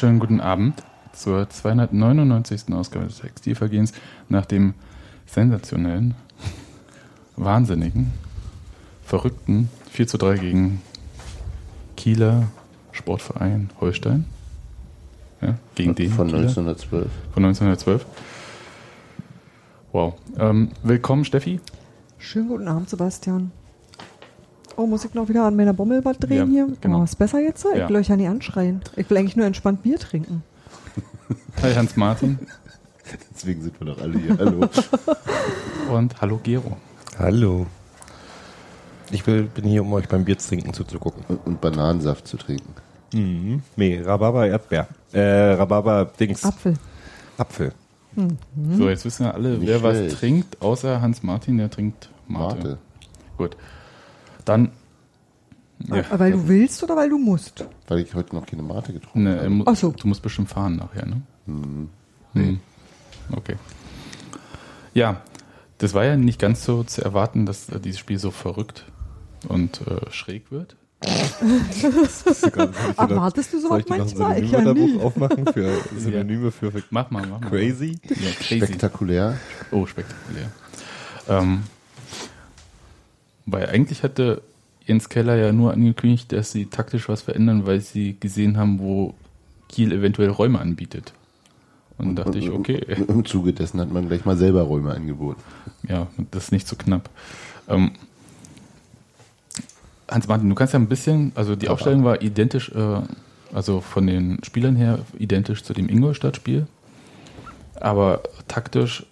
Wunderschönen guten Abend zur 299. Ausgabe des Textilvergehens nach dem sensationellen, wahnsinnigen, verrückten 4 zu 3 gegen Kieler Sportverein Holstein. Ja, gegen den. Von Kieler. 1912. Von 1912. Wow. Ähm, willkommen, Steffi. Schönen guten Abend, Sebastian. Oh, muss ich noch wieder an meiner Bommel was drehen Ja, hier? genau. Oh, ist besser jetzt? Ich Ja. will euch ja nicht anschreien. Ich will eigentlich nur entspannt Bier trinken. Hi, Hans-Martin. Deswegen sind wir doch alle hier. Hallo. Und hallo, Gero. Hallo. Ich will, bin hier, um euch beim Bier trinken zuzugucken. und, und Bananensaft zu trinken. Mhm. Nee, Rhabarber, Erdbeer. Äh, Rhabarber, Dings. Apfel. Apfel. So, jetzt wissen wir alle, Nicht wer was schlecht. trinkt, außer Hans-Martin, der trinkt Mate. Mate. Gut. Dann. Ja, weil du willst oder weil du musst? Weil ich heute noch keine Mate getrunken ne, er habe. Ach so. Du musst bestimmt fahren nachher, ne? Hm. Hm. Okay. Ja, das war ja nicht ganz so zu erwarten, dass äh, dieses Spiel so verrückt und äh, schräg wird. Erwartest du sowas manchmal? Ich ja nie. aufmachen für Synonyme für, für Mach mal, mach mal. crazy? Ja, crazy. Spektakulär. Oh, spektakulär. Ähm, weil eigentlich hatte Jens Keller ja nur angekündigt, dass sie taktisch was verändern, weil sie gesehen haben, wo Kiel eventuell Räume anbietet. Und dachte ich, okay, Im, Zuge dessen hat man gleich mal selber Räume angeboten. ja, das ist nicht so knapp. Ähm, Hans-Martin, du kannst ja ein bisschen, also die Aufstellung war identisch, äh, also von den Spielern her identisch zu dem Ingolstadt-Spiel, aber taktisch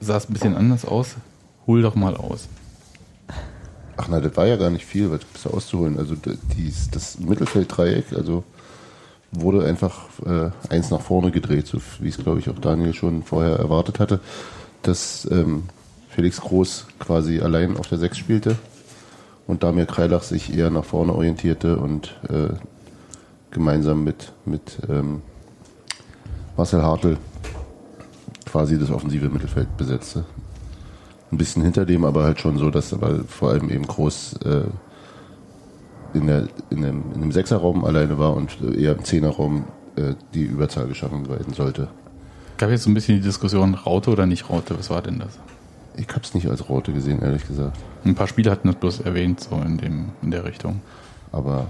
sah es ein bisschen anders aus. Hol doch mal aus. Ach na, das war ja gar nicht viel, was gibt's da auszuholen. Also dies, das Mittelfelddreieck, also wurde einfach äh, eins nach vorne gedreht, so wie es glaube ich auch Daniel schon vorher erwartet hatte, dass ähm, Felix Groß quasi allein auf der Sechs spielte und Damir Kreilach sich eher nach vorne orientierte und äh, gemeinsam mit, mit ähm, Marcel Hartl quasi das offensive Mittelfeld besetzte. Ein bisschen hinter dem, aber halt schon so, dass aber vor allem eben groß äh, in, der, in, dem, in dem Sechserraum alleine war und eher im Zehnerraum äh, die Überzahl geschaffen werden sollte. Gab jetzt so ein bisschen die Diskussion, Raute oder nicht Raute, was war denn das? Ich habe es nicht als Rote gesehen, ehrlich gesagt. Ein paar Spieler hatten das bloß erwähnt, so in, dem, in der Richtung. Aber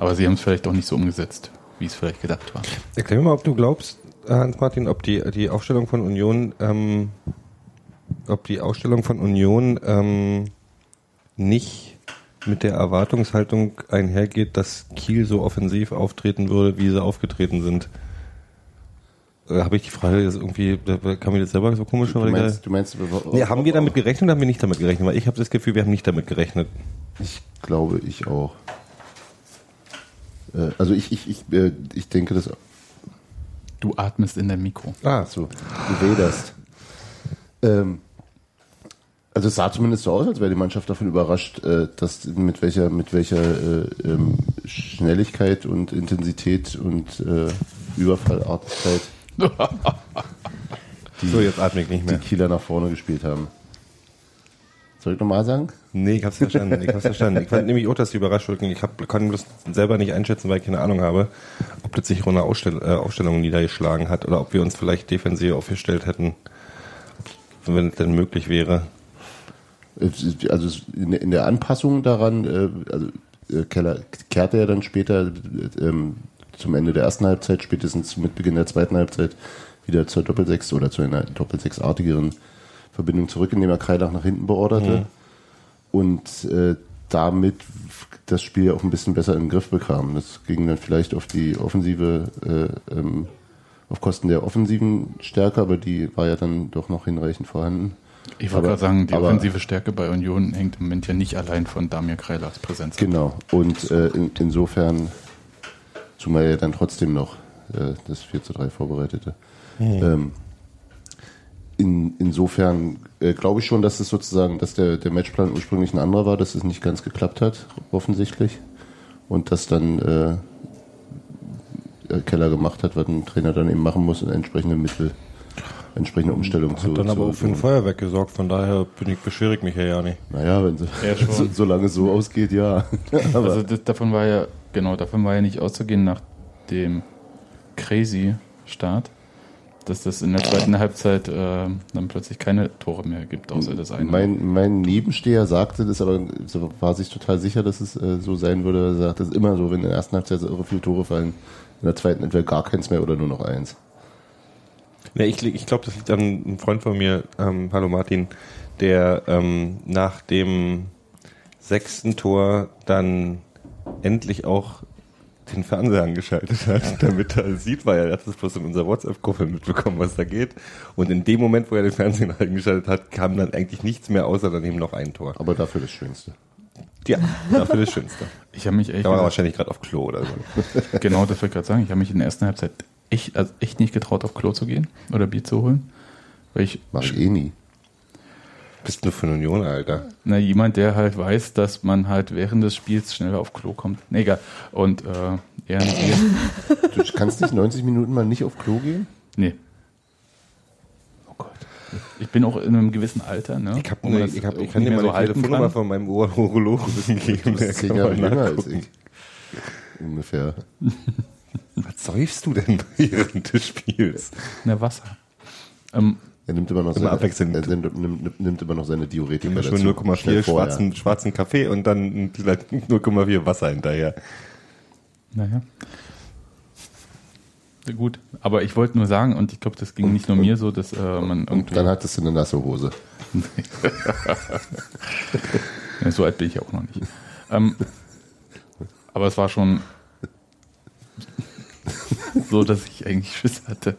Aber sie haben es vielleicht auch nicht so umgesetzt, wie es vielleicht gedacht war. Erklär mir mal, ob du glaubst, Hans-Martin, ob die, die Aufstellung von Union, ähm, ob die Ausstellung von Union ähm, nicht mit der Erwartungshaltung einhergeht, dass Kiel so offensiv auftreten würde, wie sie aufgetreten sind. Äh, Habe ich die Frage jetzt irgendwie, da kam mir das selber so komisch du meinst, du meinst Nee, haben wir damit gerechnet oder haben wir nicht damit gerechnet? Weil ich habe das Gefühl, wir haben nicht damit gerechnet. Ich glaube, ich auch. Äh, also ich, ich, ich, äh, ich denke, dass Du atmest in dein Mikro. Ah, so, du wederst. Ähm, also es sah zumindest so aus, als wäre die Mannschaft davon überrascht, äh, dass mit welcher, mit welcher äh, ähm, Schnelligkeit und Intensität und äh, Überfallartigkeit so jetzt atme ich nicht die mehr. Kieler nach vorne gespielt haben. Soll ich nochmal sagen? Nee, ich hab's verstanden. Ich hab's verstanden. Ich fand nämlich auch, dass die überrascht wirken. Ich hab, kann das selber nicht einschätzen, weil ich keine Ahnung habe, ob das sich ohne Ausstell äh, Aufstellung niedergeschlagen hat oder ob wir uns vielleicht defensiv aufgestellt hätten, wenn es denn möglich wäre. Also in der- Anpassung daran, äh, also äh, Keller kehrte ja dann später äh, ähm, zum Ende der ersten Halbzeit, spätestens mit Beginn der zweiten Halbzeit, wieder zur Doppelsechs oder zu einer Doppelsechsartigeren Verbindung zurück, indem er Kreilach nach hinten beorderte und äh, damit das Spiel auch ein bisschen besser in den Griff bekam. Das ging dann vielleicht auf die Offensive, äh, ähm, auf Kosten der offensiven Stärke, aber die war ja dann doch noch hinreichend vorhanden. Ich wollte gerade sagen, die aber- offensive Stärke bei Union hängt im Moment ja nicht allein von Damir Kreilachs Präsenz ab. Genau. Und äh, in, insofern, zumal er dann trotzdem noch äh, das 4 zu 3 vorbereitete. Ähm, in, insofern äh, glaube ich schon, dass es sozusagen, dass der, der Matchplan ursprünglich ein anderer war, dass es nicht ganz geklappt hat, offensichtlich. Und dass dann äh, Keller gemacht hat, was ein Trainer dann eben machen muss, und entsprechende Mittel, entsprechende Umstellung zu Hat dann aber zu, auch für ein Feuerwerk gesorgt, von daher bin ich, beschwere ich mich ja ja nicht. Naja, wenn so, Ja, schon. so, solange es so ausgeht, ja. aber Also das, davon war ja, genau, davon war ja nicht auszugehen nach dem crazy Start, dass das in der zweiten Halbzeit äh, dann plötzlich keine Tore mehr gibt, außer das eine. Mein, mein Nebensteher sagte das, aber war sich total sicher, dass es äh, so sein würde. Er sagt, das ist immer so, wenn in der ersten Halbzeit so irre viele Tore fallen, in der zweiten entweder gar keins mehr oder nur noch eins. Ja, ich ich glaube, das liegt an einem Freund von mir, ähm, hallo Martin, der ähm, nach dem sechsten Tor dann endlich auch den Fernseher angeschaltet hat, damit er sieht, weil er hat das bloß in unserer WhatsApp-Gruppe mitbekommen, was da geht. Und in dem Moment, wo er den Fernseher angeschaltet hat, kam dann eigentlich nichts mehr, außer dann eben noch ein Tor. Aber dafür das Schönste. Ja, dafür das Schönste. Ich habe mich echt Da war er wahrscheinlich gerade auf Klo oder so. genau, das wollte ich gerade sagen. Ich habe mich in der ersten Halbzeit echt, also echt nicht getraut, auf Klo zu gehen oder Bier zu holen. Weil ich, Mach ich eh nie. Bist nur von Union, Alter. na, jemand, der halt weiß, dass man halt während des Spiels schneller auf Klo kommt. Nee, egal. Und, äh, eher ein Bier. Du kannst nicht 90 Minuten mal nicht auf Klo gehen? Nee. Oh Gott. Ich bin auch in einem gewissen Alter, ne? Ich, hab ne, das ich, hab, ich kann dir mal so die halten Telefonnummer von meinem Ur- Urologen geben. Du bist zehn Jahre jünger als ich. Ungefähr. Was säufst du denn während des Spiels? Na, Wasser. Ähm, Er nimmt immer noch Immer seine. Er nimmt, nimmt, nimmt immer noch seine Diuretika schon Schnell 0,4 vorher. schwarzen, schwarzen Kaffee und dann vielleicht 0,4 Wasser hinterher. Naja. Ja, Gut, aber ich wollte nur sagen, und ich glaube, das ging nicht nur mir so, dass äh, man irgendwie. Dann hattest du eine nasse Hose. Ja, so alt bin ich auch noch nicht. Ähm, aber es war schon so, dass ich eigentlich Schiss hatte.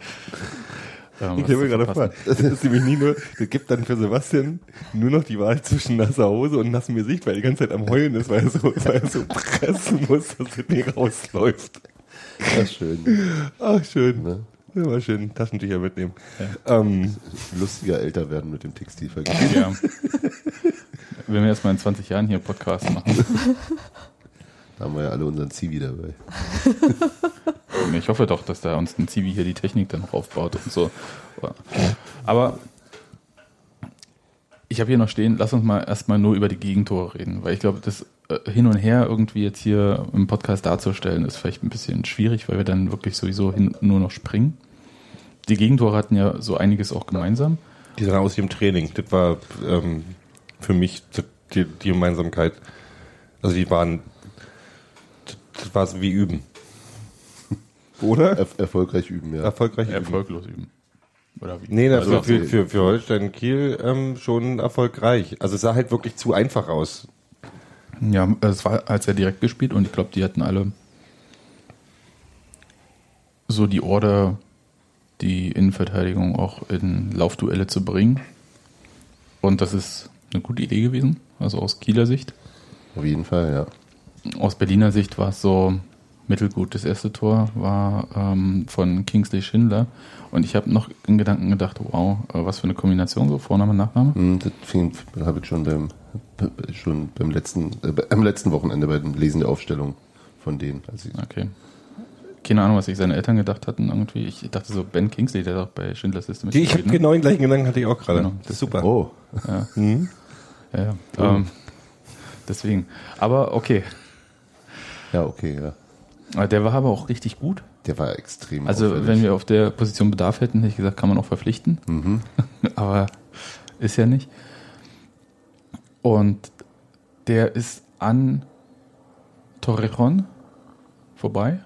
Ähm, Ich stelle mir gerade vor, das ist nämlich nie nur, das gibt dann für Sebastian nur noch die Wahl zwischen nasser Hose und nassem Gesicht, weil er die ganze Zeit am Heulen ist, weil er so, weil er so pressen muss, dass es nicht rausläuft. Ja, schön. Ach, schön. Ne? Ja, war schön. Taschentücher mitnehmen. Ähm, Lustiger älter werden mit dem Textilvergleich. Ja. Wenn wir erstmal in 20 Jahren hier Podcast machen. Da haben wir ja alle unseren Zivi dabei. Ich hoffe doch, dass da uns ein Zivi hier die Technik dann noch aufbaut und so. Aber ich habe hier noch stehen, lass uns mal erstmal nur über die Gegentore reden, weil ich glaube, das äh, hin und her irgendwie jetzt hier im Podcast darzustellen, ist vielleicht ein bisschen schwierig, weil wir dann wirklich sowieso hin, nur noch springen. Die Gegentore hatten ja so einiges auch gemeinsam. die sahen aus wie im Training. Das war ähm, für mich die, die Gemeinsamkeit. Also die waren, das war so wie üben. Oder? Er erfolgreich üben, ja. Erfolgreich üben. Erfolglos üben. Oder wie? Nee, Also also für, für- für, für Holstein Kiel ähm, schon erfolgreich. Also es sah halt wirklich zu einfach aus. Ja, es war halt sehr direkt gespielt und ich glaube, die hatten alle so die Order, die Innenverteidigung auch in Laufduelle zu bringen. Und das ist eine gute Idee gewesen, also aus Kieler Sicht. Auf jeden Fall, ja. Aus Berliner Sicht war es so mittelgut. Das erste Tor war ähm, von Kingsley Schindler. Und ich habe noch in Gedanken gedacht, wow, äh, was für eine Kombination, so Vorname, Nachname. Hm, Das habe ich schon beim, schon beim letzten, äh, am letzten Wochenende bei dem Lesen der Aufstellung von denen. Ich, Okay. Keine Ahnung, was sich seine Eltern gedacht hatten irgendwie. Ich dachte so, Ben Kingsley, der doch bei Schindlers Liste Ich habe mitspielt, ne? genau den gleichen Gedanken hatte ich auch gerade. Genau. Das ist super. oh, Ja, Mhm. ja, ja. Ähm, deswegen. Aber okay. Ja, okay, ja. Aber Der war aber auch richtig gut. Der war extrem Also, auffällig. wenn wir auf der Position Bedarf hätten, hätte ich gesagt, kann man auch verpflichten. Mhm. aber ist ja nicht. Und der ist an Torrejon vorbei,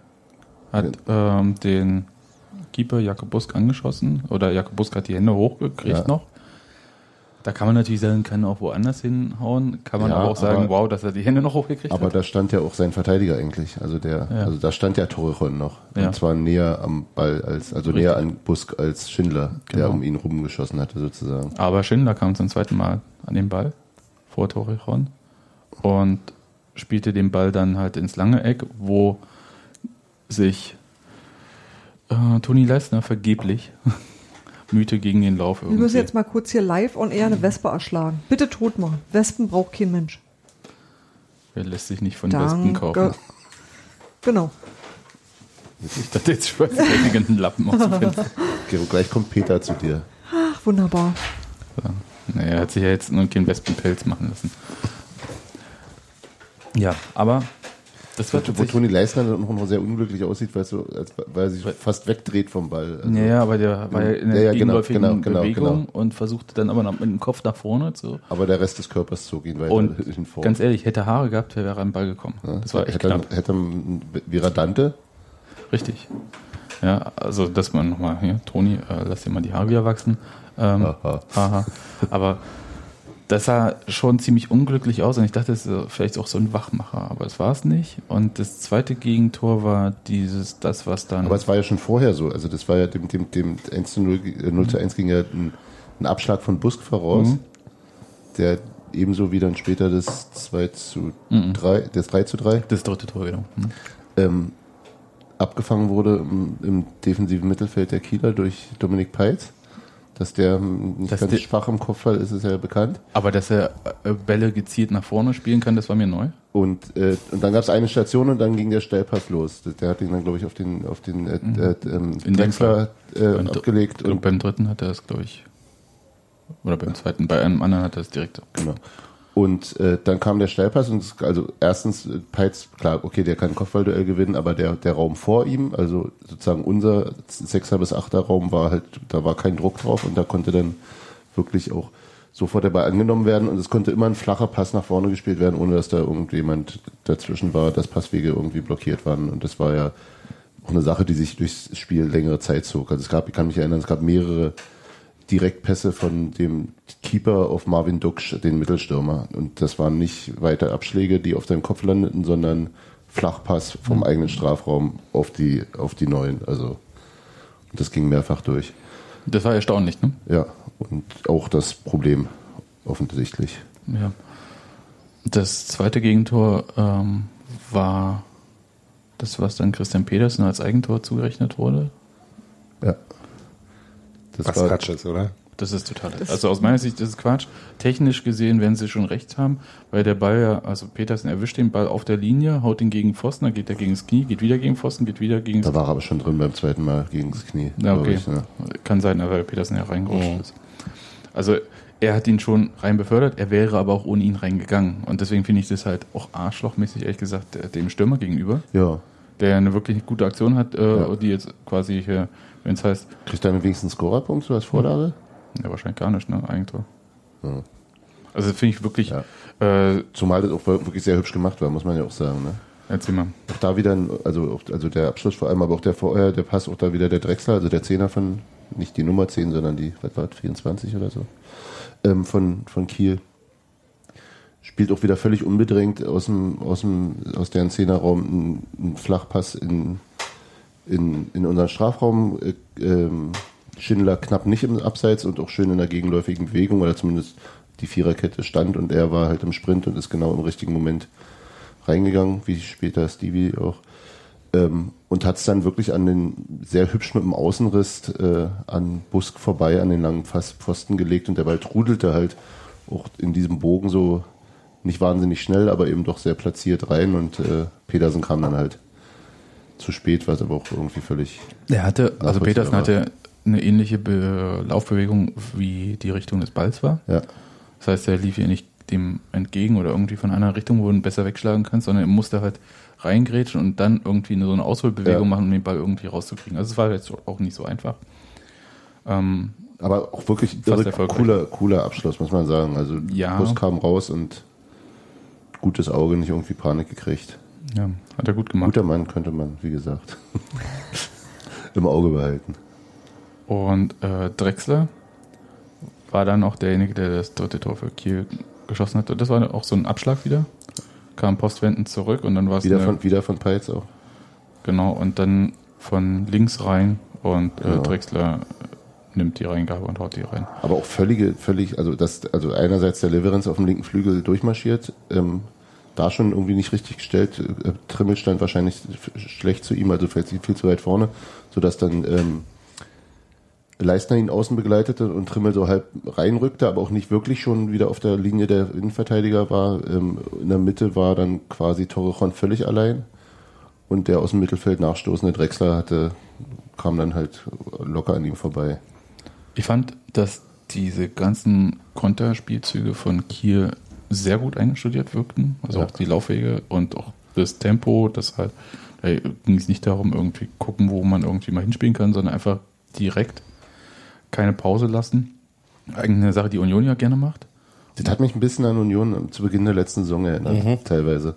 hat ähm, den Keeper Jakob Busk angeschossen oder Jakob Busk hat die Hände hochgekriegt Ja. noch. Da kann man natürlich sagen, kann auch woanders hinhauen. Kann man Ja, aber auch sagen, aber- wow, dass er die Hände noch hochgekriegt Aber hat. da stand ja auch sein Verteidiger eigentlich. Also der, Ja. also da stand ja Torrejon noch. Ja. Und zwar näher am Ball als, also Richtig. näher an Busk als Schindler, der Genau. um ihn rumgeschossen hatte sozusagen. Aber Schindler kam zum zweiten Mal an den Ball vor Torrejon und spielte den Ball dann halt ins lange Eck, wo sich äh, Toni Leisner vergeblich mühte gegen den Lauf Wir irgendwie. müssen jetzt mal kurz hier live on air eine Wespe erschlagen. Bitte tot machen. Wespen braucht kein Mensch. Wer lässt sich nicht von Wespen kaufen? Danke. Genau. Ich dachte, jetzt schmeißt den Lappen aus dem Fenster. Gero, gleich kommt Peter zu dir. Ach, wunderbar. So. Naja, er hat sich ja jetzt nur keinen Wespenpelz machen lassen. Ja, aber Das wo, war wo Toni Leisner dann noch sehr unglücklich aussieht, weil, so, als, weil er sich fast wegdreht vom Ball. Also, ja, ja, aber der war ja in der Ja, ja, genau, gegenläufigen genau, genau, Bewegung genau. und versuchte dann aber noch mit dem Kopf nach vorne zu. Aber der Rest des Körpers zog ihn weiter Und in Form. ganz ehrlich, hätte er Haare gehabt, wäre er am Ball gekommen. das war echt hätte, knapp. er- hätte er wie Radante, Richtig. Ja, also dass man nochmal, hier, Toni, äh, lass dir mal die Haare wieder wachsen. Ähm, Aha. haha. Aber das sah schon ziemlich unglücklich aus und ich dachte, es ist vielleicht auch so ein Wachmacher, aber es war es nicht. Und das zweite Gegentor war dieses, das, was dann. aber es war ja schon vorher so. Also das war ja dem, dem, dem 1 zu 0, äh, 0 zu 1 ging ja ein, ein Abschlag von Busk voraus, Mhm. der ebenso wie dann später das 2 zu Mhm. 3, das 3 zu 3 das dritte Tor, genau. Hm. ähm, abgefangen wurde im, im defensiven Mittelfeld der Kieler durch Dominik Peitz. Dass der ähm, nicht Dass ganz der- schwach im Kopfball ist, ist ja bekannt. Aber dass er äh, Bälle gezielt nach vorne spielen kann, das war mir neu. Und, äh, und dann gab es eine Station und dann ging der Steilpass los. Der hat ihn dann, glaube ich, auf den, auf den äh, äh, ähm, Drexler äh, Beim dr- abgelegt. Und Und, beim dritten hat er es, glaube ich. Oder beim zweiten, bei einem anderen hat er es direkt. genau. Und äh, dann kam der Steilpass und also erstens äh, Peitz, klar, okay, der kann Kopfballduell gewinnen, aber der, der Raum vor ihm, also sozusagen unser Sechser bis Achter Raum war halt, da war kein Druck drauf und da konnte dann wirklich auch sofort der Ball angenommen werden und es konnte immer ein flacher Pass nach vorne gespielt werden, ohne dass da irgendjemand dazwischen war, dass Passwege irgendwie blockiert waren und das war ja auch eine Sache, die sich durchs Spiel längere Zeit zog. Also es gab, ich kann mich erinnern, es gab mehrere Direktpässe von dem Keeper auf Marvin Duksch, den Mittelstürmer. Und das waren nicht weite Abschläge, die auf deinem Kopf landeten, sondern Flachpass vom eigenen Strafraum auf die, auf die neuen. Also, das ging mehrfach durch. Das war erstaunlich, ne? Ja, und auch das Problem, offensichtlich. Ja. Das zweite Gegentor ähm, war das, was dann Christian Petersen als Eigentor zugerechnet wurde. Ja. Das Was war, Quatsch ist, oder? Das ist total. Also aus meiner Sicht ist es Quatsch. Technisch gesehen werden sie schon recht haben, weil der Ball ja, also Petersen erwischt den Ball auf der Linie, haut ihn gegen Pfosten, dann geht er gegen das Knie, geht wieder gegen Pfosten, geht wieder gegen da war er aber schon drin beim zweiten Mal gegen das Knie. Ja, okay. Ich, ne? Kann sein, weil Petersen ja reingerutscht Oh. ist. Also er hat ihn schon rein befördert, er wäre aber auch ohne ihn reingegangen. Und deswegen finde ich das halt auch arschlochmäßig, ehrlich gesagt, der- dem Stürmer gegenüber, Ja. der eine wirklich gute Aktion hat, äh, Ja. die jetzt quasi hier, wenn es heißt, Kriegt er wenigstens einen Scorerpunkt so als Vorlage? ja wahrscheinlich gar nicht, ne? Eigentor. Ja. Also das finde ich wirklich, Ja. äh, Zumal das auch wirklich sehr hübsch gemacht war, muss man ja auch sagen. Ne? erzähl mal. Auch da wieder, ein, also, also der Abschluss vor allem, aber auch der vorher, der Pass, auch da wieder der Drechsler, also der Zehner von, nicht die Nummer 10, sondern die, was war das, 24 oder so, ähm, von, von Kiel. Spielt auch wieder völlig unbedrängt aus dem, aus dem, aus deren Zehnerraum einen, einen Flachpass in, in, in unseren Strafraum. Äh, ähm, Schindler knapp nicht im Abseits und auch schön in der gegenläufigen Bewegung, oder zumindest die Viererkette stand und er war halt im Sprint und ist genau im richtigen Moment reingegangen, wie später Stevie auch. Ähm, und hat es dann wirklich an den sehr hübsch mit dem Außenriss äh, an Busk vorbei, an den langen Pfosten gelegt und der Ball trudelte halt auch in diesem Bogen so nicht wahnsinnig schnell, aber eben doch sehr platziert rein und äh, Pedersen kam dann halt zu spät, was aber auch irgendwie völlig Er hatte, also Petersen war. hatte eine ähnliche Be Laufbewegung, wie die Richtung des Balls war. ja, Das heißt, er lief ihr nicht dem entgegen oder irgendwie von einer Richtung, wo du ihn besser wegschlagen kannst, sondern er musste halt reingrätschen und dann irgendwie so eine Ausholbewegung Ja. machen, um den Ball irgendwie rauszukriegen. Also es war jetzt auch nicht so einfach. Ähm, aber auch wirklich cooler, cooler Abschluss, muss man sagen. Also Ja. Bus kam raus und gutes Auge, nicht irgendwie Panik gekriegt. Ja, hat er gut gemacht. Guter Mann könnte man, wie gesagt, im Auge behalten. Und äh, Drexler war dann auch derjenige, der das dritte Tor für Kiel geschossen hat. Und das war auch so ein Abschlag wieder. Kam postwendend zurück und dann war es Wieder von, wieder von Peitz auch. Genau, und dann von links rein und äh, Ja. Drexler nimmt die Reingabe und haut die rein. Aber auch völlige, völlig, also das, also einerseits der Leverenz auf dem linken Flügel durchmarschiert, ähm, da schon irgendwie nicht richtig gestellt. Äh, Trimmel stand wahrscheinlich schlecht zu ihm, also viel zu weit vorne, sodass dann ähm, Leistner ihn außen begleitete und Trimmel so halb reinrückte, aber auch nicht wirklich schon wieder auf der Linie der Innenverteidiger war. Ähm, in der Mitte war dann quasi Torrejon völlig allein und der aus dem Mittelfeld nachstoßende Drexler hatte, kam dann halt locker an ihm vorbei. Ich fand, dass diese ganzen Konterspielzüge von Kiel sehr gut eingestudiert wirkten. Also Ja. auch die Laufwege und auch das Tempo, das halt, da ging es nicht darum, irgendwie gucken, wo man irgendwie mal hinspielen kann, sondern einfach direkt keine Pause lassen. Eigentlich eine Sache, die Union ja gerne macht. Das hat mich ein bisschen an Union zu Beginn der letzten Saison erinnert, teilweise.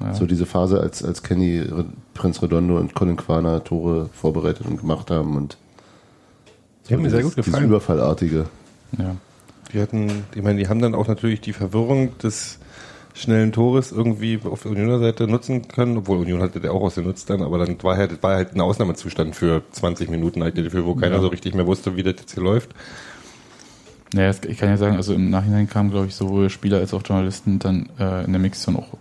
Ja. So diese Phase, als, als Kenny, Prinz Redondo und Colin Quaner Tore vorbereitet und gemacht haben und Die haben mir sehr dieses- gut Dieses gefallen. Überfallartige. Ja. Die hatten, ich meine, die haben dann auch natürlich die Verwirrung des schnellen Tores irgendwie auf der Unioner Seite nutzen können, obwohl Union hatte der auch ausgenutzt dann, aber dann war halt, war halt ein Ausnahmezustand für 20 Minuten halt dafür, wo keiner Ja. so richtig mehr wusste, wie das jetzt hier läuft. Naja, ich kann ja sagen, also im Nachhinein kamen, glaube ich, sowohl Spieler als auch Journalisten dann äh, in der Mixzone auch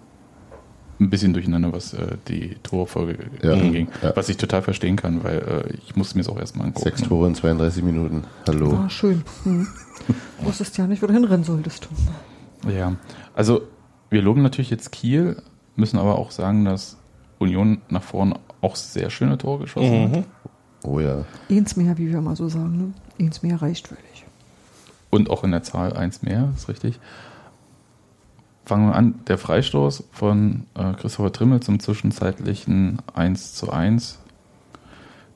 ein bisschen durcheinander, was äh, die Torfolge Ja. anging. Ja. Was ich total verstehen kann, weil äh, ich musste mir das auch erstmal angucken. Sechs Tore in 32 Minuten. Hallo. Ah, schön. Hm. Wusstest ja nicht, wo du hinrennen solltest. Ja, also wir loben natürlich jetzt Kiel, müssen aber auch sagen, dass Union nach vorne auch sehr schöne Tore geschossen hat. Oh ja. Eins mehr, wie wir mal so sagen. Ne? Eins mehr reicht völlig. Und auch in der Zahl eins mehr, ist richtig. Fangen wir an, der Freistoß von äh, Christopher Trimmel zum zwischenzeitlichen 1 zu 1.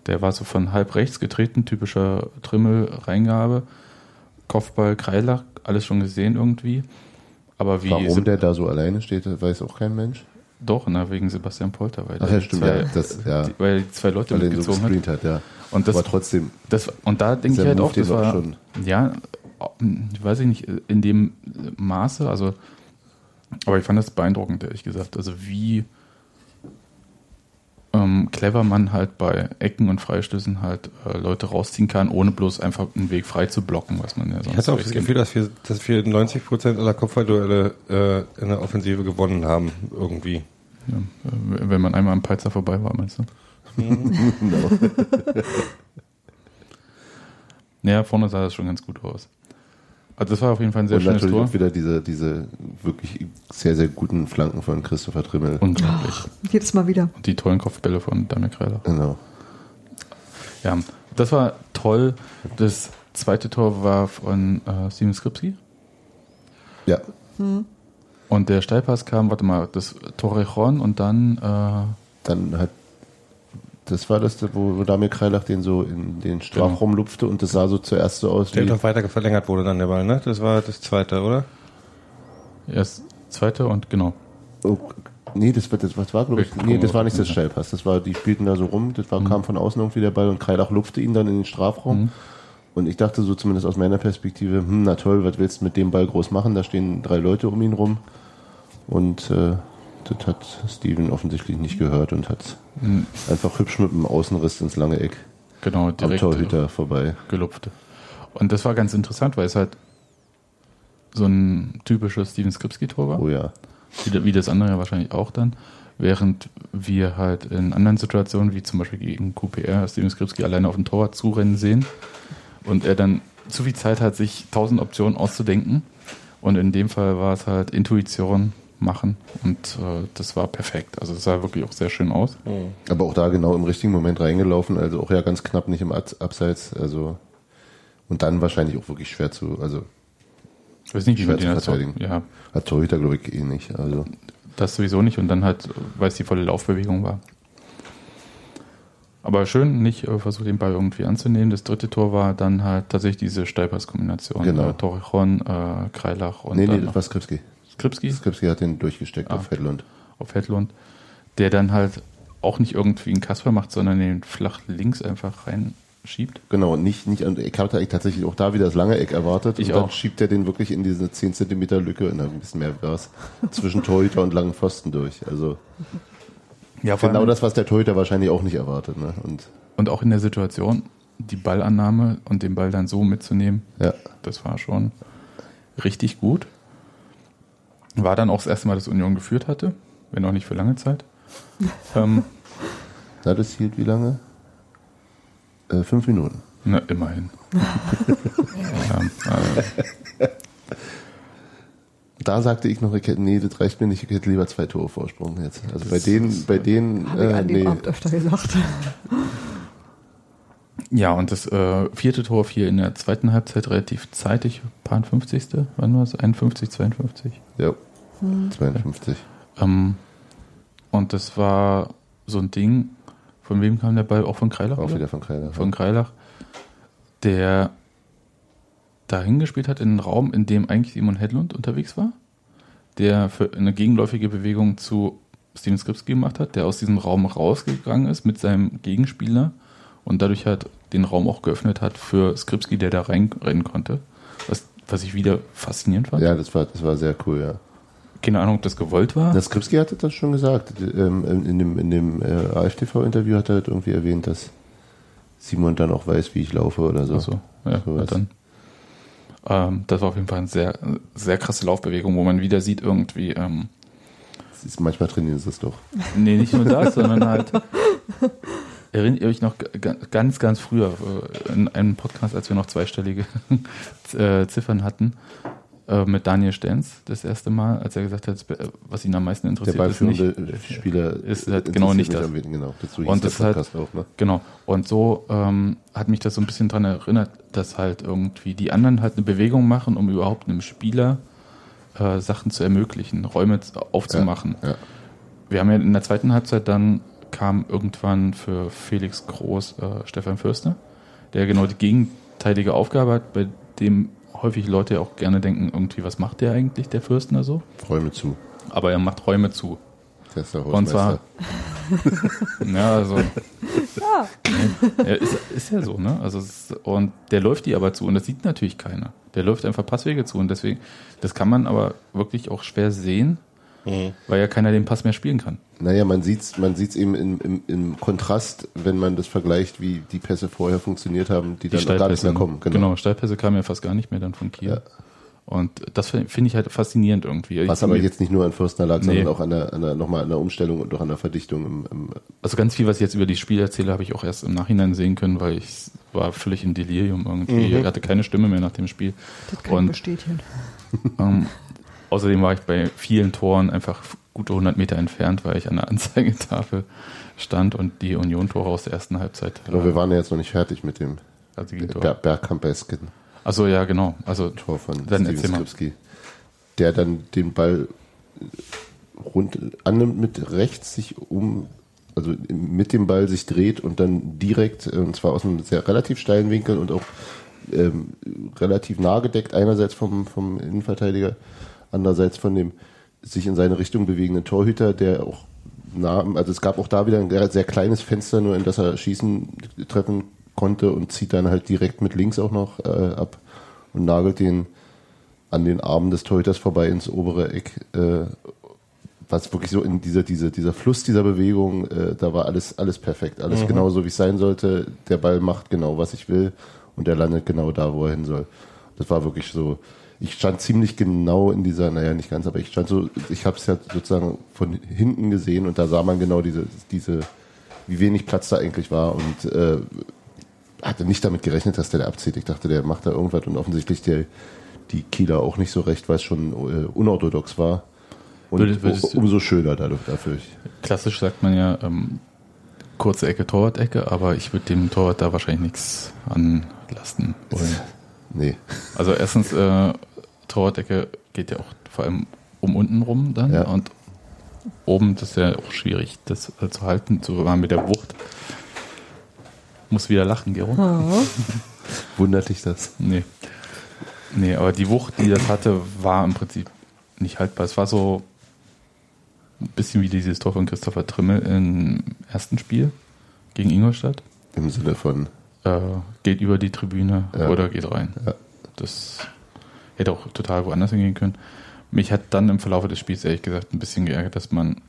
Der war so von halb rechts getreten, typischer Trimmel-Reingabe. Kopfball, Kreilach, alles schon gesehen irgendwie. Aber wie Warum der da so alleine steht, weiß auch kein Mensch. Doch, na, wegen Sebastian Polter, weil Ach ja, stimmt, zwei, ja, das, ja. die, weil die zwei Leute Weil den so mitgezogen hat. hat, ja. Und das, Aber trotzdem, das, und da denke ich halt auch, das war, schon- ja, ich weiß ich nicht, in dem Maße, also, aber ich fand das beeindruckend, ehrlich gesagt. Also wie ähm, clever man halt bei Ecken und Freistößen halt äh, Leute rausziehen kann, ohne bloß einfach einen Weg frei zu blocken, was man ja sonst Ich hatte auch das. Gefühl, dass wir, dass wir 90 Prozent aller Kopfballduelle äh, in der Offensive gewonnen haben, irgendwie. Ja, äh, wenn man einmal am Peizer vorbei war, meinst du? Ja, vorne sah das schon ganz gut aus. Also das war auf jeden Fall ein sehr und schönes natürlich Tor. auch wieder diese, diese wirklich sehr, sehr guten Flanken von Christopher Trimmel. Unglaublich. Jedes Mal wieder. Und die tollen Kopfbälle von Damir Kreiler. Genau. Ja, das war toll. Das zweite Tor war von äh, Steven Skripski. Ja, Und der Steilpass kam, warte mal, das Torrejon und dann, äh, dann hat das war das, wo, wo Damir Kreilach den so in den Strafraum lupfte und das sah so zuerst so aus Der wie. noch weiter verlängert wurde dann der Ball, ne? Das war das zweite, oder? erst zweite und genau. Oh, nee, das, war- das, was war, glaube ich. Nee, das war nicht das. Steilpass. Das war, die spielten da so rum, das war, kam von außen irgendwie der Ball und Kreilach lupfte ihn dann in den Strafraum. Und ich dachte so zumindest aus meiner Perspektive, hm, na toll, was willst du mit dem Ball groß machen? Da stehen drei Leute um ihn rum. Und äh, das hat Steven offensichtlich nicht gehört und hat Mhm. einfach hübsch mit dem Außenriss ins lange Eck Genau, am direkt Torhüter vorbei. gelupft. Und das war ganz interessant, weil es halt so ein typisches Steven Skripski-Tor war. Oh ja. Wie, wie das andere ja wahrscheinlich auch dann. Während wir halt in anderen Situationen, wie zum Beispiel gegen QPR, Steven Skripski alleine auf den Torwart zurennen sehen und er dann zu viel Zeit hat, sich tausend Optionen auszudenken. Und in dem Fall war es halt Intuition machen und äh, das war perfekt. Also es sah wirklich auch sehr schön aus. Aber auch da genau im richtigen Moment reingelaufen, also auch ja ganz knapp nicht im Ab- Abseits, also und dann wahrscheinlich auch wirklich schwer zu, also Ich weiß nicht, wie Schwer zu als verteidigen. Ja, hat Torhüter glaube ich eh nicht, also das sowieso nicht und dann halt, weil es die volle Laufbewegung war. Aber schön, nicht äh, versucht, den Ball irgendwie anzunehmen. Das dritte Tor war dann halt tatsächlich diese Steilpass-Kombination. Genau. Äh, Torrejon, äh, Kreilach und nee, nee, dann das noch war Skripski. Skripski Skripski hat den durchgesteckt Ah. auf Hedlund. auf Hedlund, der dann halt auch nicht irgendwie einen Kasper macht, sondern den flach links einfach reinschiebt. Genau, und nicht, nicht, ich hatte eigentlich tatsächlich auch da wieder das lange Eck erwartet. Ich und dann auch. schiebt er den wirklich in diese 10 Zentimeter Lücke, na, ein bisschen mehr war's, zwischen Torhüter und langen Pfosten durch. Also Ja, genau das, was der Torhüter wahrscheinlich auch nicht erwartet. Ne? Und Und auch in der Situation, die Ballannahme und den Ball dann so mitzunehmen, ja, das war schon richtig gut. War dann auch das erste Mal, dass Union geführt hatte, wenn auch nicht für lange Zeit. ähm, na, das hielt wie lange? Äh, fünf Minuten. na, immerhin. ja, äh, Da sagte ich noch, ich hätte, nee, das reicht mir nicht, ich hätte lieber zwei Tore Vorsprung jetzt. Also bei denen, bei denen, Habe ich äh, an dem nee. Abend öfter gesagt. ja, und das äh, vierte Tor fiel in der zweiten Halbzeit relativ zeitig, paar 50. Wann war es? 51, 52? Ja, 52. Ähm, Und das war so ein Ding, von wem kam der Ball? Auch von Kreilach? Auch oder? wieder von Kreilach. Von Kreilach, der dahin gespielt hat in einen Raum, in dem eigentlich Simon Hedlund unterwegs war, der für eine gegenläufige Bewegung zu Steven Skripski gemacht hat, der aus diesem Raum rausgegangen ist mit seinem Gegenspieler und dadurch halt den Raum auch geöffnet hat für Skripski, der da reinrennen konnte. Was, was ich wieder faszinierend fand. Ja, das war, das war sehr cool, ja. Keine Ahnung, ob das gewollt war. Das Skripski hatte das schon gesagt. Ähm, In dem, in dem äh, AfTV-Interview hat er halt irgendwie erwähnt, dass Simon dann auch weiß, wie ich laufe oder so. Ach so, ja, na dann. Ähm, das war auf jeden Fall eine sehr, sehr krasse Laufbewegung, wo man wieder sieht irgendwie, ähm, ist, manchmal trainieren sie es doch. nee, nicht nur das, sondern halt, erinnert ihr euch noch ganz, ganz früher äh, in einem Podcast, als wir noch zweistellige äh, Ziffern hatten, äh, mit Daniel Stenz, das erste Mal, als er gesagt hat, was ihn am meisten Der interessiert, ist ballführende nicht, Spieler ist halt genau nicht das. wenigsten, Genau, dazu Und das der halt- auch, ne? Genau. Und so ähm, hat mich das so ein bisschen dran erinnert, dass halt irgendwie die anderen halt eine Bewegung machen, um überhaupt einem Spieler äh, Sachen zu ermöglichen, Räume aufzumachen. Ja. Wir haben ja in der zweiten Halbzeit dann kam irgendwann für Felix Groß äh, Stefan Fürster, der genau die gegenteilige Aufgabe hat, bei dem häufig Leute auch gerne denken, irgendwie, was macht der eigentlich, der Fürstner so? Räume zu. Aber er macht Räume zu. Der ist der Und zwar, ja, also. Ja. Ja, ist, ist ja so, ne? Also es, und der läuft die aber zu und das sieht natürlich keiner. Der läuft einfach Passwege zu und deswegen, das kann man aber wirklich auch schwer sehen, weil ja keiner den Pass mehr spielen kann. Naja, man sieht's, man sieht's eben im, im, im Kontrast, wenn man das vergleicht, wie die Pässe vorher funktioniert haben, die, Die dann gar nicht mehr kommen. Genau. Steilpässe kamen ja fast gar nicht mehr dann von Kiel. Ja. Und das finde find ich halt faszinierend irgendwie. Was Ich- aber jetzt nicht nur an Fürstner lag, Nee. sondern auch an der, an der, nochmal an der Umstellung und auch an der Verdichtung im, im Also ganz viel, was ich jetzt über die Spiele erzähle, habe ich auch erst im Nachhinein sehen können, weil ich war völlig im Delirium irgendwie. Ich hatte keine Stimme mehr nach dem Spiel. Das kann ich Und bestätigen. Ähm, außerdem war ich bei vielen Toren einfach gute 100 Meter entfernt, weil ich an der Anzeigetafel stand und die Union-Tore aus der ersten Halbzeit. Aber wir waren ja jetzt noch nicht fertig mit dem also. Ber Bergkampesken Achso, ja, genau. Also Tor von Dann Steven. Skripski, der dann den Ball rund annimmt mit rechts sich um, also mit dem Ball sich dreht und dann direkt, äh, und zwar aus einem sehr relativ steilen Winkel und auch ähm, relativ nah gedeckt, einerseits vom, vom Innenverteidiger, andererseits von dem sich in seine Richtung bewegenden Torhüter, der auch nah, also es gab auch da wieder ein sehr kleines Fenster, nur in das er schießen, treffen konnte und zieht dann halt direkt mit links auch noch äh, ab und nagelt den an den Armen des Torhüters vorbei ins obere Eck. Äh, was wirklich so in dieser, dieser, dieser Fluss dieser Bewegung, äh, da war alles, alles perfekt. Alles genau so, wie es sein sollte. Der Ball macht genau, was ich will und er landet genau da, wo er hin soll. Das war wirklich so. Ich stand ziemlich genau in dieser, naja, nicht ganz, aber ich stand so, ich habe es ja sozusagen von hinten gesehen und da sah man genau diese, diese, wie wenig Platz da eigentlich war und äh, hatte nicht damit gerechnet, dass der da abzieht. Ich dachte, der macht da irgendwas und offensichtlich der, die Kieler auch nicht so recht, weil es schon äh, unorthodox war. Und Würdest- würdest umso schöner dadurch dafür. klassisch sagt man ja ähm, kurze Ecke, Torwart-Ecke, aber ich würde dem Torwart da wahrscheinlich nichts anlasten wollen. Nee. Also erstens, äh, Torwart-Ecke geht ja auch vor allem um unten rum dann Ja. und oben das ist ja auch schwierig, das äh, zu halten, zu machen mit der Wucht. Muss wieder lachen, Gero. Ja. Wundert dich das? Nee. Nee, aber die Wucht, die das hatte, war im Prinzip nicht haltbar. Es war so ein bisschen wie dieses Tor von Christopher Trimmel im ersten Spiel gegen Ingolstadt. Im Sinne von, Äh, geht über die Tribüne Ja. oder geht rein. Ja. Das hätte auch total woanders hingehen können. Mich hat dann im Verlauf des Spiels ehrlich gesagt ein bisschen geärgert, dass man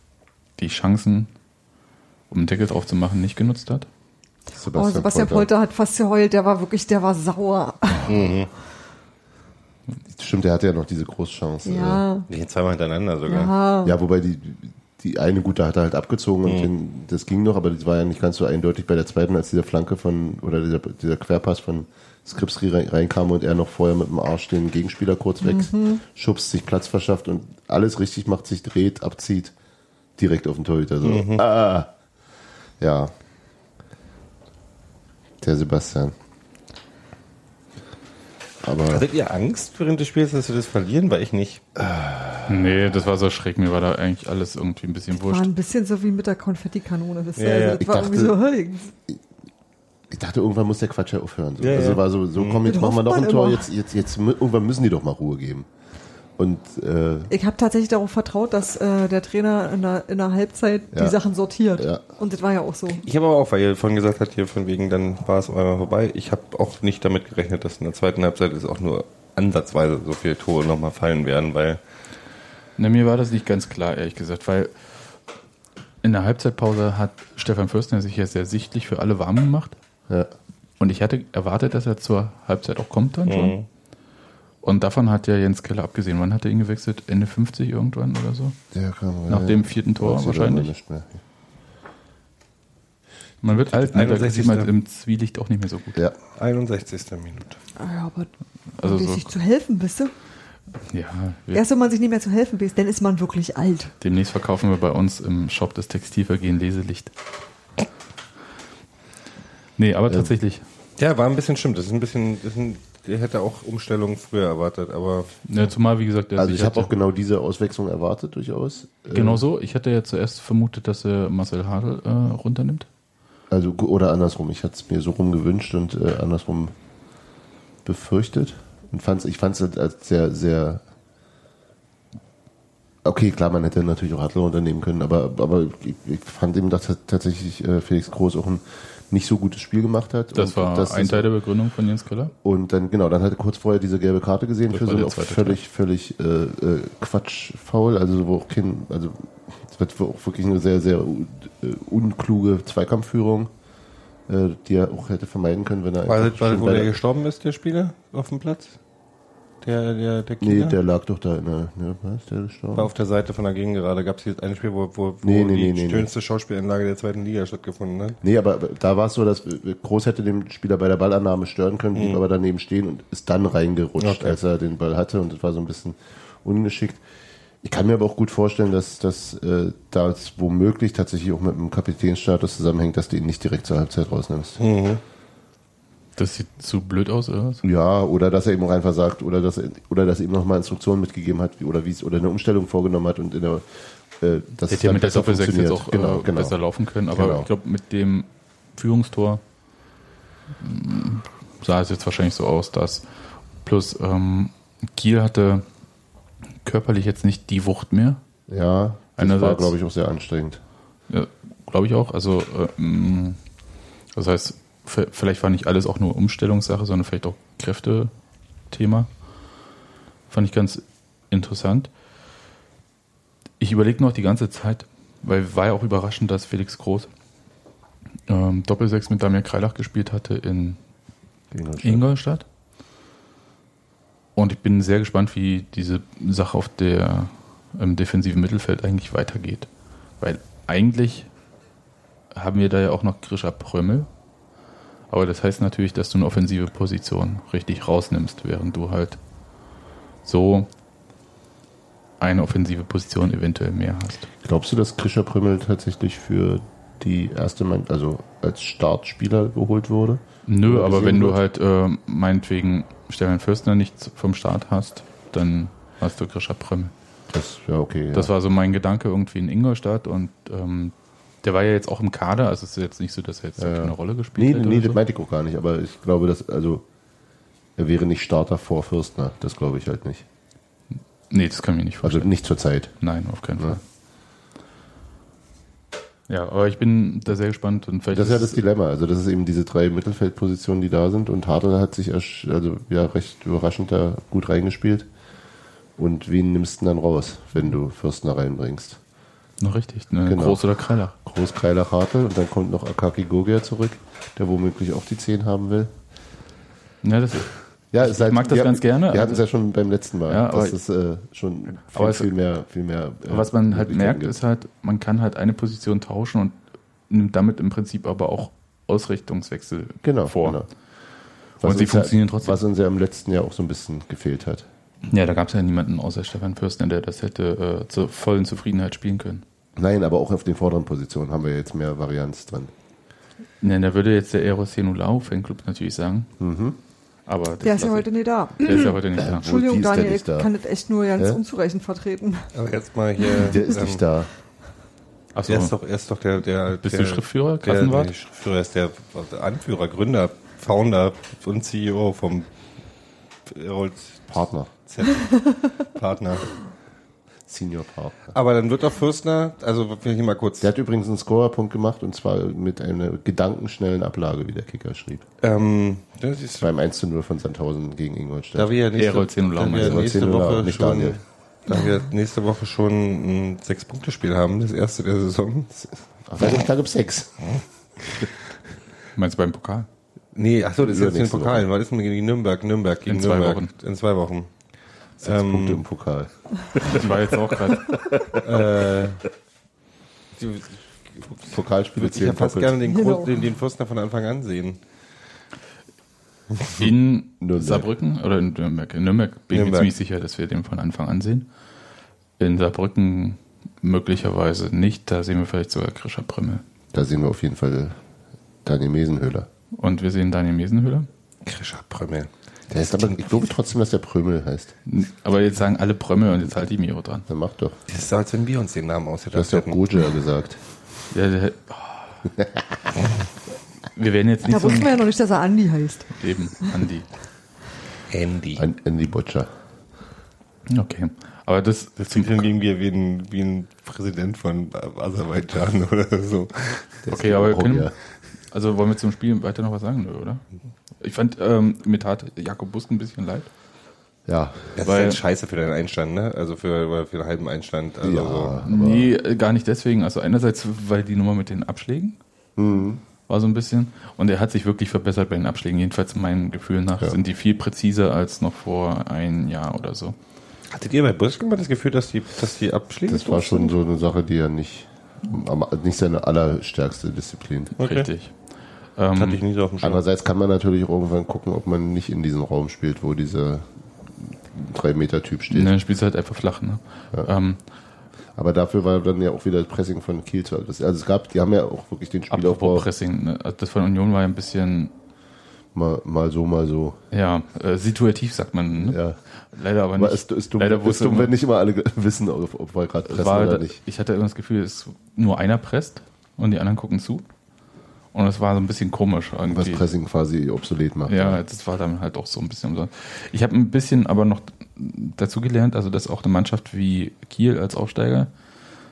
die Chancen, um einen Deckel drauf zu machen, nicht genutzt hat. Oh, Sebastian Polter hat fast geheult, der war wirklich, der war sauer. Stimmt, der hatte ja noch diese Großchance. äh, Ja, Die zweimal hintereinander sogar. ja. Ja, wobei die, die eine gute hat er halt abgezogen und den, das ging noch, aber das war ja nicht ganz so eindeutig bei der zweiten, als dieser Flanke von, oder dieser, dieser Querpass von Skripski rein- reinkam und er noch vorher mit dem Arsch den Gegenspieler kurz weg schubst, sich Platz verschafft und alles richtig macht, sich dreht, abzieht, direkt auf den Torhüter. So. Ah, ja. Der Sebastian. Aber Hattet ihr Angst während des Spiels, dass wir das verlieren? Weil ich nicht. Nee, das war so schräg. Mir war da eigentlich alles irgendwie ein bisschen War wurscht. ein bisschen so wie mit der Konfettikanone. Das, Ja, also, ja. das Ich war dachte- irgendwie so, hey, Ich dachte, irgendwann muss der Quatsch ja aufhören. So. Ja, also ja. war so, so komm, jetzt machen wir noch ein Tor, jetzt, jetzt, jetzt, irgendwann müssen die doch mal Ruhe geben. Und äh, Ich habe tatsächlich darauf vertraut, dass äh, der Trainer in der, in der Halbzeit Ja. die Sachen sortiert. Ja. Und das war ja auch so. Ich habe aber auch, weil ihr vorhin gesagt habt, hier von wegen, dann war es einmal vorbei. Ich habe auch nicht damit gerechnet, dass in der zweiten Halbzeit es auch nur ansatzweise so viele Tore nochmal fallen werden, weil Ne, mir war das nicht ganz klar, ehrlich gesagt, weil in der Halbzeitpause hat Stefan Fürstner sich ja sehr sichtlich für alle warm gemacht. Ja, Und ich hatte erwartet, dass er zur Halbzeit auch kommt dann schon. Mhm. Und davon hat ja Jens Keller abgesehen. Wann hat er ihn gewechselt? Ende 50 irgendwann oder so? der kam Nach dem vierten Tor wahrscheinlich. Nicht mehr. Man wird alt, ne? da 61. sieht man im Zwielicht auch nicht mehr so gut. Ja, 61. Minute. Ah Ja, aber Also so- sich zu helfen, bist du? Ja, Erst wenn man sich nicht mehr zu helfen weiß, dann ist man wirklich alt. demnächst verkaufen wir bei uns im Shop des Textilvergehen Leselicht. Nee, aber tatsächlich. Ja, war ein bisschen stimmt. Das ist ein bisschen, das ist ein, der hätte auch Umstellungen früher erwartet, aber Ne, zumal, wie gesagt, der also sich ich habe auch genau diese Auswechslung erwartet durchaus. Äh, Genau so. Ich hatte ja zuerst vermutet, dass er Marcel Hadl äh, runternimmt. Also oder andersrum. Ich hatte es mir so rum gewünscht und äh, andersrum befürchtet und fand's, ich fand es als sehr sehr Okay, klar, man hätte natürlich auch Adler unternehmen können, aber, aber ich, ich fand eben, dass tatsächlich äh, Felix Groß auch ein nicht so gutes Spiel gemacht hat. Das und war dass ein das- Teil der Begründung von Jens Keller. Und dann, genau, dann hat er kurz vorher diese gelbe Karte gesehen Das für war so der ein zweite völlig, völlig äh, äh, Quatsch-Foul, also wo auch kein, also es wird auch wirklich eine sehr, sehr äh, unkluge Zweikampfführung, äh, die er auch hätte vermeiden können, wenn er weil, weil wo der- gestorben ist, der Spieler auf dem Platz? Der, der, der Nee, Kieler? der lag doch da in der, ne, was, der gestorben? war auf der Seite von der Gegengerade. Gab es jetzt ein Spiel, wo, wo, wo Nee, nee, die nee, nee, schönste Schauspielanlage der zweiten Liga stattgefunden hat? Nee, aber da war es so, dass Groß hätte den Spieler bei der Ballannahme stören können, blieb aber daneben stehen und ist dann reingerutscht, Mhm. Okay. als er den Ball hatte und das war so ein bisschen ungeschickt. Ich kann mir aber auch gut vorstellen, dass dass äh, das womöglich tatsächlich auch mit dem Kapitänsstatus zusammenhängt, dass du ihn nicht direkt zur Halbzeit rausnimmst. Mhm. Das sieht zu blöd aus, oder was? Ja, oder dass er eben auch einfach sagt, oder dass er, oder dass er ihm nochmal Instruktionen mitgegeben hat, wie, oder wie es, oder eine Umstellung vorgenommen hat und in der, äh, dass es Hätte ja mit der besser Doppel-6 jetzt auch genau, äh, genau. besser laufen können, aber Genau. ich glaube, mit dem Führungstor mh, sah es jetzt wahrscheinlich so aus, dass plus ähm, Kiel hatte körperlich jetzt nicht die Wucht mehr. Ja, das war, Einerseits- glaube ich, auch sehr anstrengend. Ja, glaube ich auch. Also, äh, mh, das heißt, vielleicht war nicht alles auch nur Umstellungssache, sondern vielleicht auch Kräftethema. Fand ich ganz interessant. Ich überlege noch die ganze Zeit, weil war ja auch überraschend, dass Felix Groß ähm, Doppelsechs mit Damir Kreilach gespielt hatte in Ingolstadt. Ingolstadt. Und ich bin sehr gespannt, wie diese Sache auf der im defensiven Mittelfeld eigentlich weitergeht. Weil eigentlich haben wir da ja auch noch Grisha Prömmel. Aber das heißt natürlich, dass du eine offensive Position richtig rausnimmst, während du halt so eine offensive Position eventuell mehr hast. Glaubst du, dass Krischer Prümmel tatsächlich für die erste, also als Startspieler geholt wurde? Nö, aber wenn du wird? halt äh, meinetwegen Stefan Fürstner nicht vom Start hast, dann hast du Grisha Prömmel. Das, ja, okay. Ja. Das war so mein Gedanke irgendwie in Ingolstadt und ähm, der war ja jetzt auch im Kader, also es ist jetzt nicht so, dass er jetzt Ja, keine Rolle gespielt nee, hätte. nee, das so. meinte ich auch gar nicht, aber ich glaube, dass, also, er wäre nicht Starter vor Fürstner. Das glaube ich halt nicht. nee, das kann ich mir nicht Also vorstellen. nicht zur Zeit. Nein, auf keinen Ja. Fall. Ja, aber ich bin da sehr gespannt und vielleicht Das ist ja das Dilemma. Also, das ist eben diese drei Mittelfeldpositionen, die da sind. Und Hartl hat sich also, ja, recht überraschend da gut reingespielt. Und wen nimmst du denn dann raus, wenn du Fürstner reinbringst? Noch richtig, ne? Genau. Groß oder Kreilach. Großkreiler Hartl und dann kommt noch Akaki Gogia zurück, der womöglich auch die 10 haben will. Ja, das Ja, Ich mag das ganz gerne. Wir hatten es ja schon beim letzten Mal. Ja, aber- das ist äh, schon viel, es- viel mehr, viel mehr. äh, was man halt merkt, gibt. ist halt, man kann halt eine Position tauschen und nimmt damit im Prinzip aber auch Ausrichtungswechsel genau, vor. Genau. Und sie uns ja- funktionieren trotzdem. Was uns ja im letzten Jahr auch so ein bisschen gefehlt hat. Ja, da gab es ja niemanden außer Stefan Fürstner, der das hätte äh, zur vollen Zufriedenheit spielen können. Nein, aber auch auf den vorderen Positionen haben wir jetzt mehr Varianz dran. Ja, da würde jetzt der Eros Henulau Fanclub natürlich sagen, Mhm. Aber Der ist ja heute nicht da. Der ist ja heute nicht da. Entschuldigung, der Daniel, ich nicht da? kann das echt nur ganz Hä? unzureichend vertreten. Aber jetzt mal hier. Der ist ähm, nicht da. Achso, Er ist doch, er ist doch der, der. Bist der, du Schriftführer, Der, Klassenwart? nee, Schriftführer ist der Anführer, Gründer, Founder und CEO vom Errol Partner. Z Partner. Senior Partner. Aber dann wird doch Fürstner, also ich mal kurz. Der hat übrigens einen Scorerpunkt gemacht und zwar mit einer gedankenschnellen Ablage, wie der Kicker schrieb. ähm, das ist, Beim 1 zu 0 von Sandhausen gegen Ingolstadt. da wir ja nächste, Errol Zenulaum, da wir nächste Woche nicht schon, Daniel. da wir nächste Woche schon ein Sechs-Punkte-Spiel haben, das erste der Saison. Ach, da gibt- gibt's sechs. Meinst du beim Pokal? Nee, ach so, das ist jetzt in den Pokalen. Was ist denn gegen Nürnberg? Nürnberg gegen In zwei Nürnberg. Wochen. In zwei Wochen. Sechs Ähm, Punkte im Pokal. Ich war jetzt auch gerade. Die- Pokalspiele Ich würde ja fast gerne den, Genau. Den, den Fürstner von Anfang an sehen. In Nürnberg. Saarbrücken oder in Nürnberg? In Nürnberg bin ich mir ziemlich sicher, dass wir den von Anfang an sehen. In Saarbrücken möglicherweise nicht. Da sehen wir vielleicht sogar Krischer Prömmel. Da sehen wir auf jeden Fall Daniel Mesenhöhler. Und wir sehen Daniel Mesenhöhler. Krischer Prömmel. Der ist aber, ich glaube trotzdem, dass der Prömel heißt. Aber jetzt sagen alle Prömmel und jetzt halt die Miro dran. Dann mach doch. Das ist so, als wenn wir uns den Namen Du hast ausgedacht ja auch hätten. Goja gesagt. Ja, der, oh. Wir werden jetzt nicht Da so wussten wir ja noch nicht, dass er Andi heißt. eben, Andi. Andy. An- Andy Butcher. Okay. Aber das, Das klingt irgendwie wie ein, wie ein Präsident von Aserbaidschan oder so. Ist Okay, aber wir auch können, also wollen wir zum Spiel weiter noch was sagen, oder? Ich fand, ähm, mir tat Jakob Busk ein bisschen leid. Ja, Das Weil- ist halt scheiße für deinen Einstand, ne? Also für, für den halben Einstand. Also ja. so. aber- Nee, gar nicht deswegen. Also einerseits, weil die Nummer mit den Abschlägen war so ein bisschen. Und er hat sich wirklich verbessert bei den Abschlägen. Jedenfalls meinem Gefühl nach Ja. sind die viel präziser als noch vor ein Jahr oder so. Hattet ihr bei Busk immer das Gefühl, dass die, dass die Abschläge Das war schon sind? so eine Sache, die ja nicht, am- nicht seine allerstärkste Disziplin. Okay. Richtig. Das hatte Ähm, ich nie so auf dem Schirm. Andererseits kann man natürlich auch irgendwann gucken, ob man nicht in diesem Raum spielt, wo dieser 3-Meter-Typ steht. ne, dann spielst du halt einfach flach. Ne? Ähm, Aber dafür war dann ja auch wieder das Pressing von Kiel zu. Also es gab, die haben ja auch wirklich den Spielaufbau apropos Pressing. Ne? Das von Union war ja ein bisschen, mal, mal so, mal so. ja, äh, situativ sagt man. Ne? Ja. Leider aber Aber nicht. es ist dumm, Leider ist wusste dumm wenn nicht immer alle wissen, ob, ob wir gerade Es pressen war, oder nicht. Ich hatte immer das Gefühl, es nur einer presst und die anderen gucken zu. Und es war so ein bisschen komisch Was irgendwie. Pressing quasi obsolet macht. Ja, das war dann halt auch so ein bisschen umsonst. Ich habe ein bisschen aber noch dazu gelernt, also dass auch eine Mannschaft wie Kiel als Aufsteiger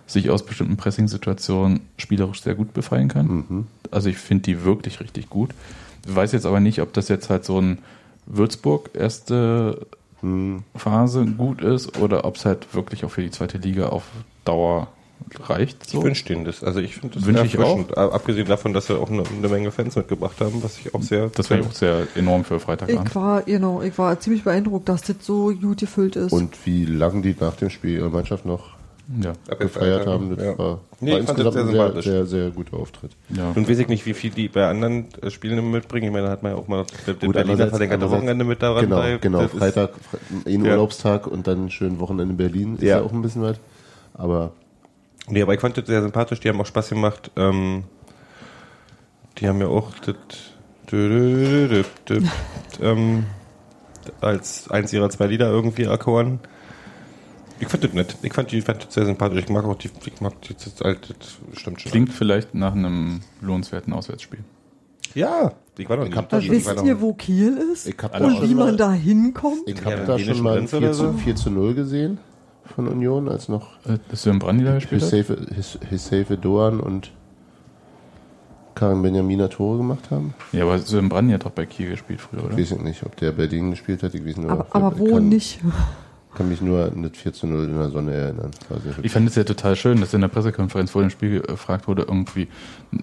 sich aus bestimmten Pressing-Situationen spielerisch sehr gut befreien kann. Mhm. Also ich finde die wirklich richtig gut. Ich weiß jetzt aber nicht, ob das jetzt halt so ein Würzburg erste Mhm. Phase gut ist oder ob es halt wirklich auch für die zweite Liga auf Dauer reicht. Ich So. wünsche denen das. Also ich finde das Wünsch ich. Ab- Abgesehen davon, dass sie auch eine, eine Menge Fans mitgebracht haben, was ich auch sehr. Das wäre auch sehr enorm für Freitagabend. Ich war, genau, ich war ziemlich beeindruckt, dass das so gut gefüllt ist. Und wie lange die nach dem Spiel ihre Mannschaft noch Ja. gefeiert haben, das Ja. war, Nee, war ich fand das insgesamt sehr ein sehr, sympathisch. sehr, sehr guter Auftritt. ja. Nun weiß ich nicht, wie viel die bei anderen äh, Spielen mitbringen. Ich meine, da hat man ja auch mal den Gut, Berliner verlängerte Wochenende mit daran Genau, bei. genau. Das Freitag, Fre- ein Ja. Urlaubstag und dann ein schönes Wochenende in Berlin. Ist Ja. ja auch ein bisschen weit. Aber Nee, aber ich fand das sehr sympathisch, die haben auch Spaß gemacht. Ähm, die haben ja auch das ähm, als eins ihrer zwei Lieder irgendwie erkoren. Ich fand das nett. Ich fand die fand das sehr sympathisch. Ich mag auch die, ich mag die, das, das, stimmt schon. Klingt vielleicht nach einem lohnenswerten Auswärtsspiel. Ja, ich war noch nie. hab da wisst ihr, wo Kiel ist? ich habe Und wie man da hinkommt? ich Ja, hab den da schon mal ein Prinz 4 oder zu, so? 4 zu 0 gesehen von Union, als noch Dass wir im Brandi da gespielt? Hisefe His- Hisefe Doan und Karin Benjamina Tore gemacht haben. Ja, aber Sören Brandi hat doch bei Kiel gespielt früher, oder? Ich weiß nicht, ob der Berlin gespielt hat. Ich weiß nur, Aber, aber wo kann, nicht? kann mich nur an das 4 zu 0 in der Sonne erinnern. Ich fand es ja total schön, dass in der Pressekonferenz vor dem Spiel gefragt wurde, irgendwie,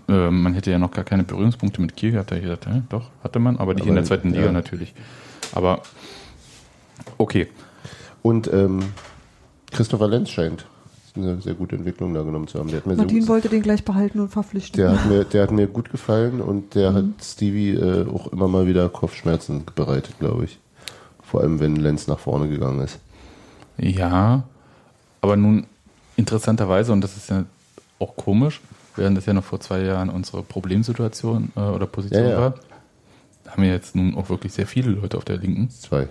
äh, man hätte ja noch gar keine Berührungspunkte mit Kiel gehabt. Da ich gesagt, hä, doch, hatte man, aber nicht Aber in der zweiten Liga ja. natürlich. Aber okay. Und ähm, Christopher Lenz scheint eine sehr gute Entwicklung da genommen zu haben. Der hat mir, Martin so, wollte den gleich behalten und verpflichten. der hat mir, der hat mir gut gefallen und der Mhm. hat Stevie äh, auch immer mal wieder Kopfschmerzen bereitet, glaube ich. Vor allem, wenn Lenz nach vorne gegangen ist. Ja, aber nun interessanterweise, und das ist ja auch komisch, während das ja noch vor zwei Jahren unsere Problemsituation äh, oder Position Ja, ja. war, haben wir jetzt nun auch wirklich sehr viele Leute auf der Linken. Zwei.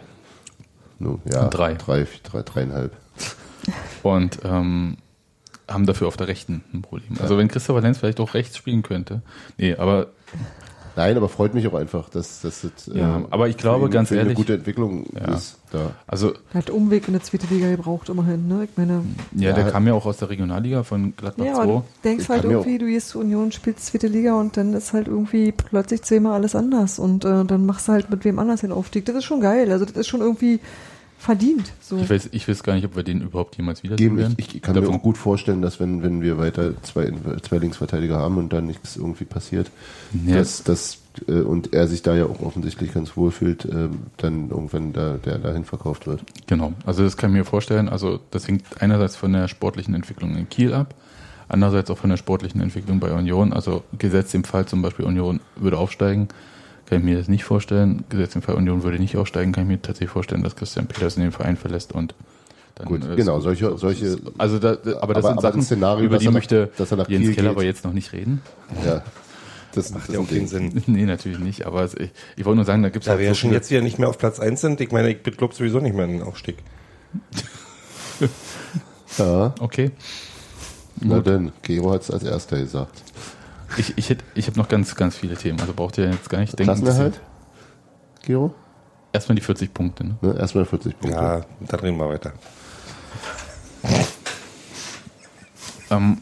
No, ja, Drei. Drei, drei, dreieinhalb. Und ähm, haben dafür auf der Rechten ein Problem. Also wenn Christopher Lenz vielleicht auch rechts spielen könnte. Nee, aber Nein, aber freut mich auch einfach, dass das jetzt, Ja, aber ich glaube, ganz ehrlich- eine gute Entwicklung Ja. ist da. also Er hat Umweg in der zweite Liga gebraucht, immerhin. Ne? Ich meine, ja, Ja. der kam ja auch aus der Regionalliga von Gladbach ja, 2. aber du denkst Ich halt irgendwie, du gehst zur Union, spielst zweite Liga und dann ist halt irgendwie plötzlich zehnmal alles anders und äh, dann machst du halt mit wem anders den Aufstieg. Das ist schon geil. Also das ist schon irgendwie verdient. So. Ich weiß, ich weiß gar nicht, ob wir den überhaupt jemals wiedersehen werden. ich, ich kann mir Davon- auch gut vorstellen, dass wenn, wenn wir weiter zwei, zwei Linksverteidiger haben und dann nichts irgendwie passiert, Ja. dass, dass, äh, und er sich da ja auch offensichtlich ganz wohl fühlt, ähm, dann irgendwann da, der dahin verkauft wird. Genau, also das kann ich mir vorstellen. Also das hängt einerseits von der sportlichen Entwicklung in Kiel ab, andererseits auch von der sportlichen Entwicklung bei Union. Also gesetzt im Fall zum Beispiel Union würde aufsteigen, kann ich mir das nicht vorstellen. Gesetzt im Fall Union würde nicht aufsteigen, kann ich mir tatsächlich vorstellen, dass Christian Petersen den Verein verlässt und dann Gut, genau, so- solche, solche, Also da, aber das Aber- sind aber Sachen, ein Szenario, über die er nach- möchte dass er nach Jens Kiel Keller geht. aber jetzt noch nicht reden. ja, das, Macht das ja auch ein keinen. Sinn. Nee, natürlich nicht, aber ich, ich wollte nur sagen, da gibt es Da wir ja schon jetzt wieder nicht mehr auf Platz 1 sind, ich meine, ich glaube sowieso nicht mehr in den Aufstieg. Ja, Okay. na denn, Gero hat es als erster gesagt. Ich, ich, hätt- ich habe noch ganz, ganz viele Themen, also braucht ihr jetzt gar nicht denken. Klassenerhalt? Gero? Erstmal die 40 Punkte. Ne? Ne, erstmal 40 Punkte. Ja, dann reden wir weiter. Ähm,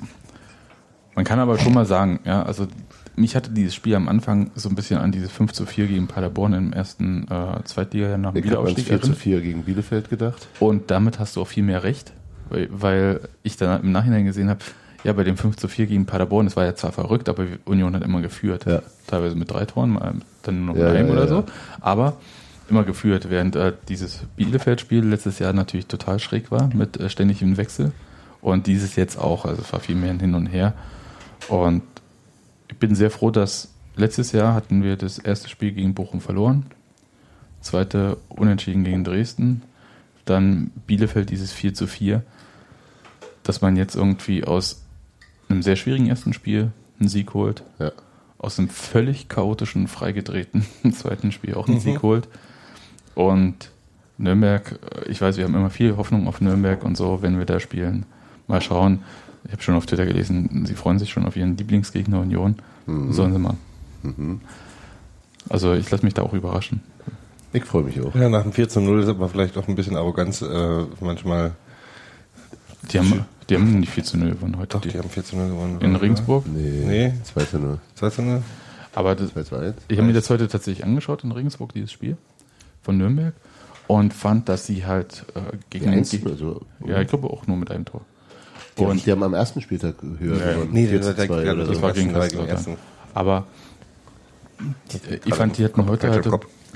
man kann aber schon mal sagen, ja, also mich hatte dieses Spiel am Anfang so ein bisschen an dieses 5 zu 4 gegen Paderborn im ersten äh, Zweitliga nach dem Ich habe ans Wiederaufstieg 4 zu erinnert. 4 gegen Bielefeld gedacht. Und damit hast du auch viel mehr recht, weil, weil ich dann im Nachhinein gesehen habe, ja, bei dem 5 zu 4 gegen Paderborn, das war ja zwar verrückt, aber Union hat immer geführt. Ja. Teilweise mit drei Toren, dann nur noch Ja, mit einem ja, oder so. Aber immer geführt, während äh, dieses Bielefeld-Spiel letztes Jahr natürlich total schräg war, mit äh, ständigem Wechsel. Und dieses jetzt auch, also es war viel mehr ein Hin und Her. Und ich bin sehr froh, dass letztes Jahr hatten wir das erste Spiel gegen Bochum verloren, zweite Unentschieden gegen Dresden, dann Bielefeld dieses 4 zu 4, dass man jetzt irgendwie aus einem sehr schwierigen ersten Spiel einen Sieg holt, Ja. aus einem völlig chaotischen, freigedrehten zweiten Spiel auch einen Sieg holt. Und Nürnberg, äh, ich weiß, wir haben immer viel Hoffnung auf Nürnberg und so, wenn wir da spielen. Mal schauen. Ich habe schon auf Twitter gelesen, sie freuen sich schon auf ihren Lieblingsgegner Union. Sollen sie mal. Also ich lasse mich da auch überraschen. Ich freue mich auch. Ja, nach dem 4 zu 0 ist aber vielleicht auch ein bisschen Arroganz äh, manchmal. Die haben, die haben nicht viel zu 0 gewonnen heute. Doch, die, die haben 4 zu 0 gewonnen. in oder? Regensburg. Nee, Nee. 2 zu 0. 2 zu 0? Aber das, 2 zu 1. ich habe mir das heute tatsächlich angeschaut in Regensburg, dieses Spiel von Nürnberg. Und fand, dass sie halt äh, Die gegen einzige, also, Ja, ich glaube auch nur mit einem Tor. die, haben, Und die haben am ersten Spieltag höher gewonnen. Nee, 4 das, zu war 2 der, oder das so. war gegen Kaiserslautern. Aber die, ich fand, die hatten heute halt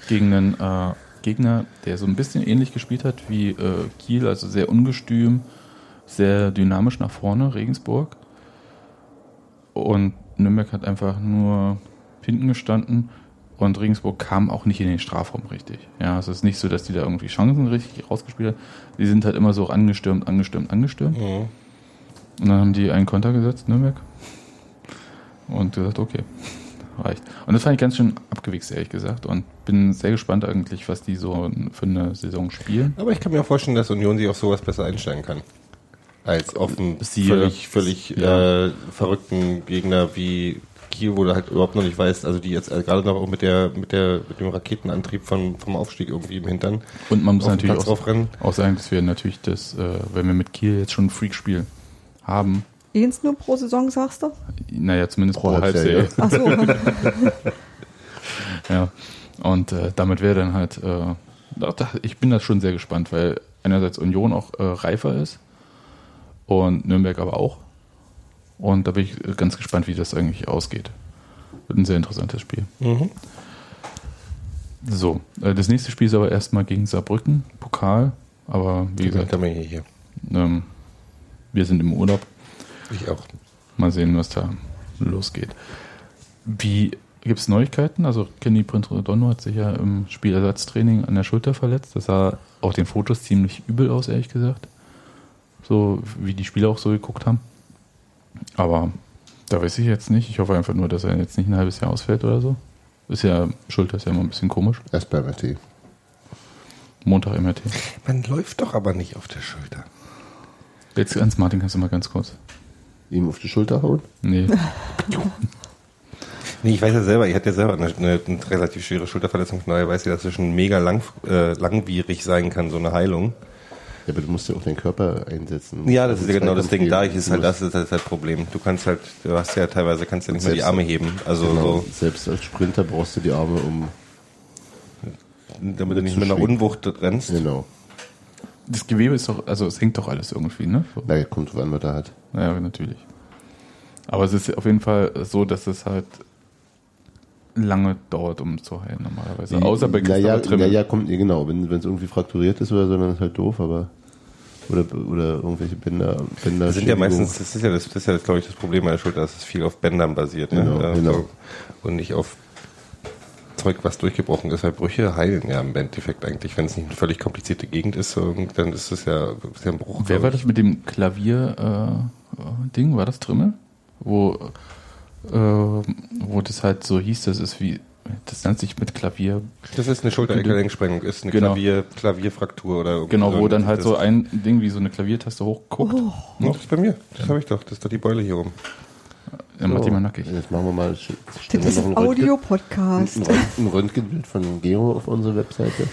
gegen einen äh, Gegner, der so ein bisschen ähnlich gespielt hat wie äh, Kiel, also sehr ungestüm, sehr dynamisch nach vorne, Regensburg. Und Nürnberg hat einfach nur hinten gestanden und Regensburg kam auch nicht in den Strafraum richtig. Ja, es ist nicht so, dass die da irgendwie Chancen richtig rausgespielt haben. Die sind halt immer so angestürmt, angestürmt, angestürmt. Mhm. Und dann haben die einen Konter gesetzt, Nürnberg. Und gesagt, okay, reicht. Und das fand ich ganz schön abgewichst, ehrlich gesagt. Und bin sehr gespannt eigentlich, was die so für eine Saison spielen. Aber ich kann mir auch vorstellen, dass Union sich auf sowas besser einstellen kann. Als Siehe- völlig, völlig Ja. äh, verrückten Gegner wie Kiel, wo du halt überhaupt noch nicht weißt, also die jetzt äh, gerade noch auch mit der, mit der, mit dem Raketenantrieb von, vom Aufstieg irgendwie im Hintern Und man muss natürlich auch, auch sagen, dass wir natürlich das, äh, wenn wir mit Kiel jetzt schon ein Freakspiel haben, Eins nur pro Saison, sagst du? naja, zumindest pro, Pro Halbserie. Halbserie. Ach so. Ja. Und äh, damit wäre dann halt, äh, ich bin da schon sehr gespannt, weil einerseits Union auch äh, reifer ist und Nürnberg aber auch. Und da bin ich ganz gespannt, wie das eigentlich ausgeht. Wird ein sehr interessantes Spiel. Mhm. So, äh, das nächste Spiel ist aber erstmal gegen Saarbrücken, Pokal. Aber wie gesagt, man hier, ähm, wir sind im Urlaub. Ich auch. Mal sehen, was da losgeht. Wie gibt es Neuigkeiten? Also Kenny Prince Redondo hat sich ja im Spielersatztraining an der Schulter verletzt. Das sah auf den Fotos ziemlich übel aus, ehrlich gesagt. So wie die Spieler auch so geguckt haben. Aber da weiß ich jetzt nicht. Ich hoffe einfach nur, dass er jetzt nicht ein halbes Jahr ausfällt oder so. Ist ja, Schulter ist ja immer ein bisschen komisch. Erst beim RT. Montag MRT. Man läuft doch aber nicht auf der Schulter. Jetzt ans Martin kannst du mal ganz kurz. Ihm auf die Schulter hauen? Nee. Nee, ich weiß ja selber, ich hatte ja selber eine, eine, eine relativ schwere Schulterverletzung, von daher weiß ich, dass es schon mega lang, äh, langwierig sein kann, so eine Heilung. Ja, aber du musst ja auch deinen Körper einsetzen. Ja, das ist ja genau das Ding. Da ist halt, das ist halt das Problem. Du kannst halt, du hast ja teilweise, kannst ja nicht mehr die Arme heben. Also Genau. so, Selbst als Sprinter brauchst du die Arme um. damit du nicht mit einer. Unwucht rennst. Genau. Das Gewebe ist doch, also es hängt doch alles irgendwie, ne? So. Na, kommt drauf an, was er hat. Ja, natürlich. Aber es ist auf jeden Fall so, dass es halt lange dauert, um zu heilen normalerweise. Außer bei naja, Christopher Trimmel. naja, kommt, genau. Wenn es irgendwie frakturiert ist oder so, dann ist halt doof, aber. Oder, oder irgendwelche Bänder. Bänder Das sind ja meistens, das ist ja das, das ist ja, glaube ich, das Problem bei der Schulter, dass es viel auf Bändern basiert, ne? Genau, Äh, genau. so. Und nicht auf Zeug, was durchgebrochen ist, weil Brüche heilen ja im Endeffekt eigentlich, wenn es nicht eine völlig komplizierte Gegend ist, so, dann ist es ja, ist ja ein Bruch. Wer war das mit dem Klavier-Ding? war das Trimmel? Wo, äh, wo das halt so hieß, das ist wie, das nennt sich mit Klavier, Das ist eine Schulter-Gelenksprengung, ist eine Genau. Klavier, Klavierfraktur oder irgendwie genau, wo dann halt so ein Ding wie so eine Klaviertaste hochguckt. Oh, Ja, das ist bei mir. Das habe ich doch. Das ist doch die Beule hier oben. Dann macht So, die mal nackig. Jetzt machen wir mal. das ist ein Audio-Podcast. Ein Röntgen- ein Röntgenbild von Geo auf unsere Webseite.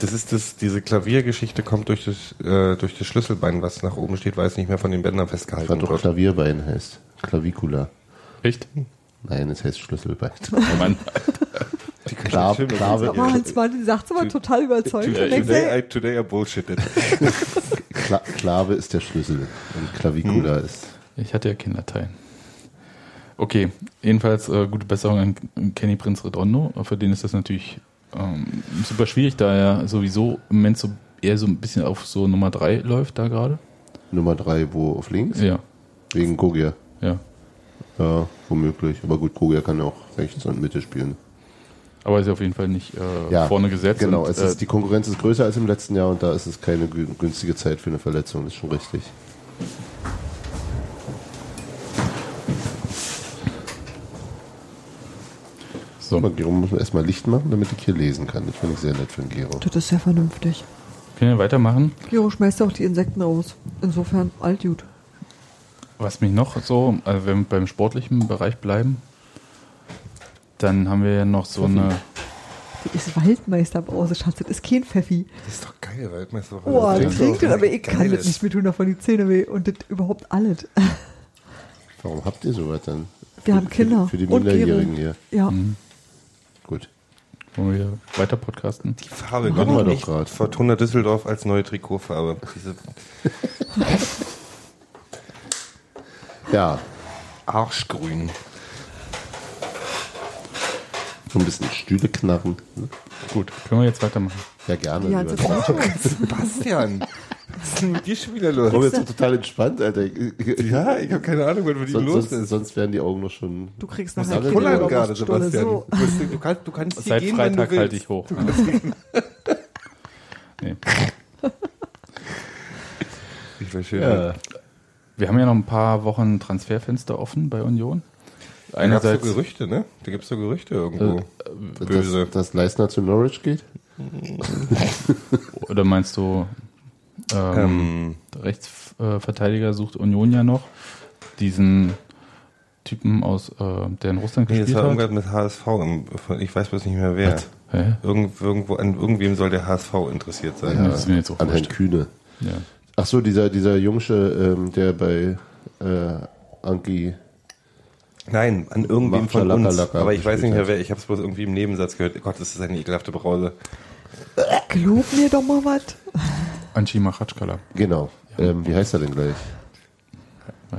Das ist das, diese Klaviergeschichte kommt durch das, äh, durch das Schlüsselbein, was nach oben steht, weil es nicht mehr von den Bändern Ich festgehalten fand doch wird. Klavierbein heißt. Clavicula. Echt? Nein, es heißt Schlüsselbein. Mann. Klar, klar, Aber Hans Martin sagt es aber total überzeugend. Today, I, today I bullshitted. Kla Klave ist der Schlüssel und Clavicula ist. Ich hatte ja Kinderteil. Okay, jedenfalls äh, gute Besserung an Kenny Prinz Redondo. Für den ist das natürlich ähm, super schwierig, da er sowieso im Moment so eher so ein bisschen auf so Nummer 3 läuft da gerade. Nummer drei, wo auf links? Ja, Wegen Gogia. ja. Ja, womöglich. Aber gut, Gogia kann ja auch rechts und Mitte spielen. Aber ist auf jeden Fall nicht äh, Ja, vorne gesetzt. Genau, und, es ist, äh, die Konkurrenz ist größer als im letzten Jahr und da ist es keine gü- günstige Zeit für eine Verletzung. Das ist schon richtig. so. Mal, Gero muss man erstmal Licht machen, damit ich hier lesen kann. Das finde ich sehr nett von Gero. das ist sehr vernünftig. Können wir weitermachen? Gero schmeißt auch die Insekten aus. Insofern alt gut. Was mich noch so, also wenn wir beim sportlichen Bereich bleiben, dann haben wir ja noch so eine, Das ist Waldmeisterbrause, Schatz. Das ist kein Pfeffi. Das ist doch geil, Waldmeister. Oh, Das klingt trinkt doch das, aber ich kann geil das nicht mehr tun, davon die Zähne weh. Und das überhaupt alles. Warum habt ihr sowas dann? Wir Für- haben Kinder. Für die, für die und Gero. Minderjährigen hier. Ja. Gut. wollen wir weiter podcasten? Die Farbe Machen wir kommt doch grad. Fortuna Düsseldorf als neue Trikotfarbe. Diese Ja, Arschgrün. so ein bisschen Stühle knarren. Gut, können wir jetzt weitermachen? Ja, gerne. Ja, lieber. das. Sebastian, was ist denn mit dir schon wieder los? Warum jetzt so total entspannt, Alter? Ja, ich habe keine Ahnung, was mit ihm los sonst, ist. sonst wären die Augen noch schon. Du kriegst nachher Kinder der oder gerade, Sebastian. so. Du, kannst, du kannst hier Seit gehen, wenn Freitag du halte ich hoch. nee. Ich weiß schön. Ja. Wir haben ja noch ein paar Wochen Transferfenster offen bei Union. Da gibt's so Einerseits, Gerüchte, ne? Da gibt's so Gerüchte irgendwo. Böse. Dass, dass Leistner zu Norwich geht? oder meinst du, ähm, Ähm, Rechtsverteidiger sucht Union ja noch diesen Typen aus, äh, der in Russland nee, das gespielt war hat. irgendwas mit HSV. Ich weiß bloß nicht mehr wer. Irgend, irgendwo, an irgendwem soll der HSV interessiert sein. Ja, das ist mir jetzt auch An Herrn. Kühne. Ja. Ach so, dieser, dieser Jungsche, ähm, der bei äh, Anki. Nein, an irgendwem von Laka uns. Laka Aber ich weiß nicht mehr wer. Ich habe es bloß irgendwie im Nebensatz gehört. Gott, das ist eine ekelhafte Brause. Gelob mir doch mal was. Anchi Machatschkala. Genau. Ähm, wie heißt er denn gleich?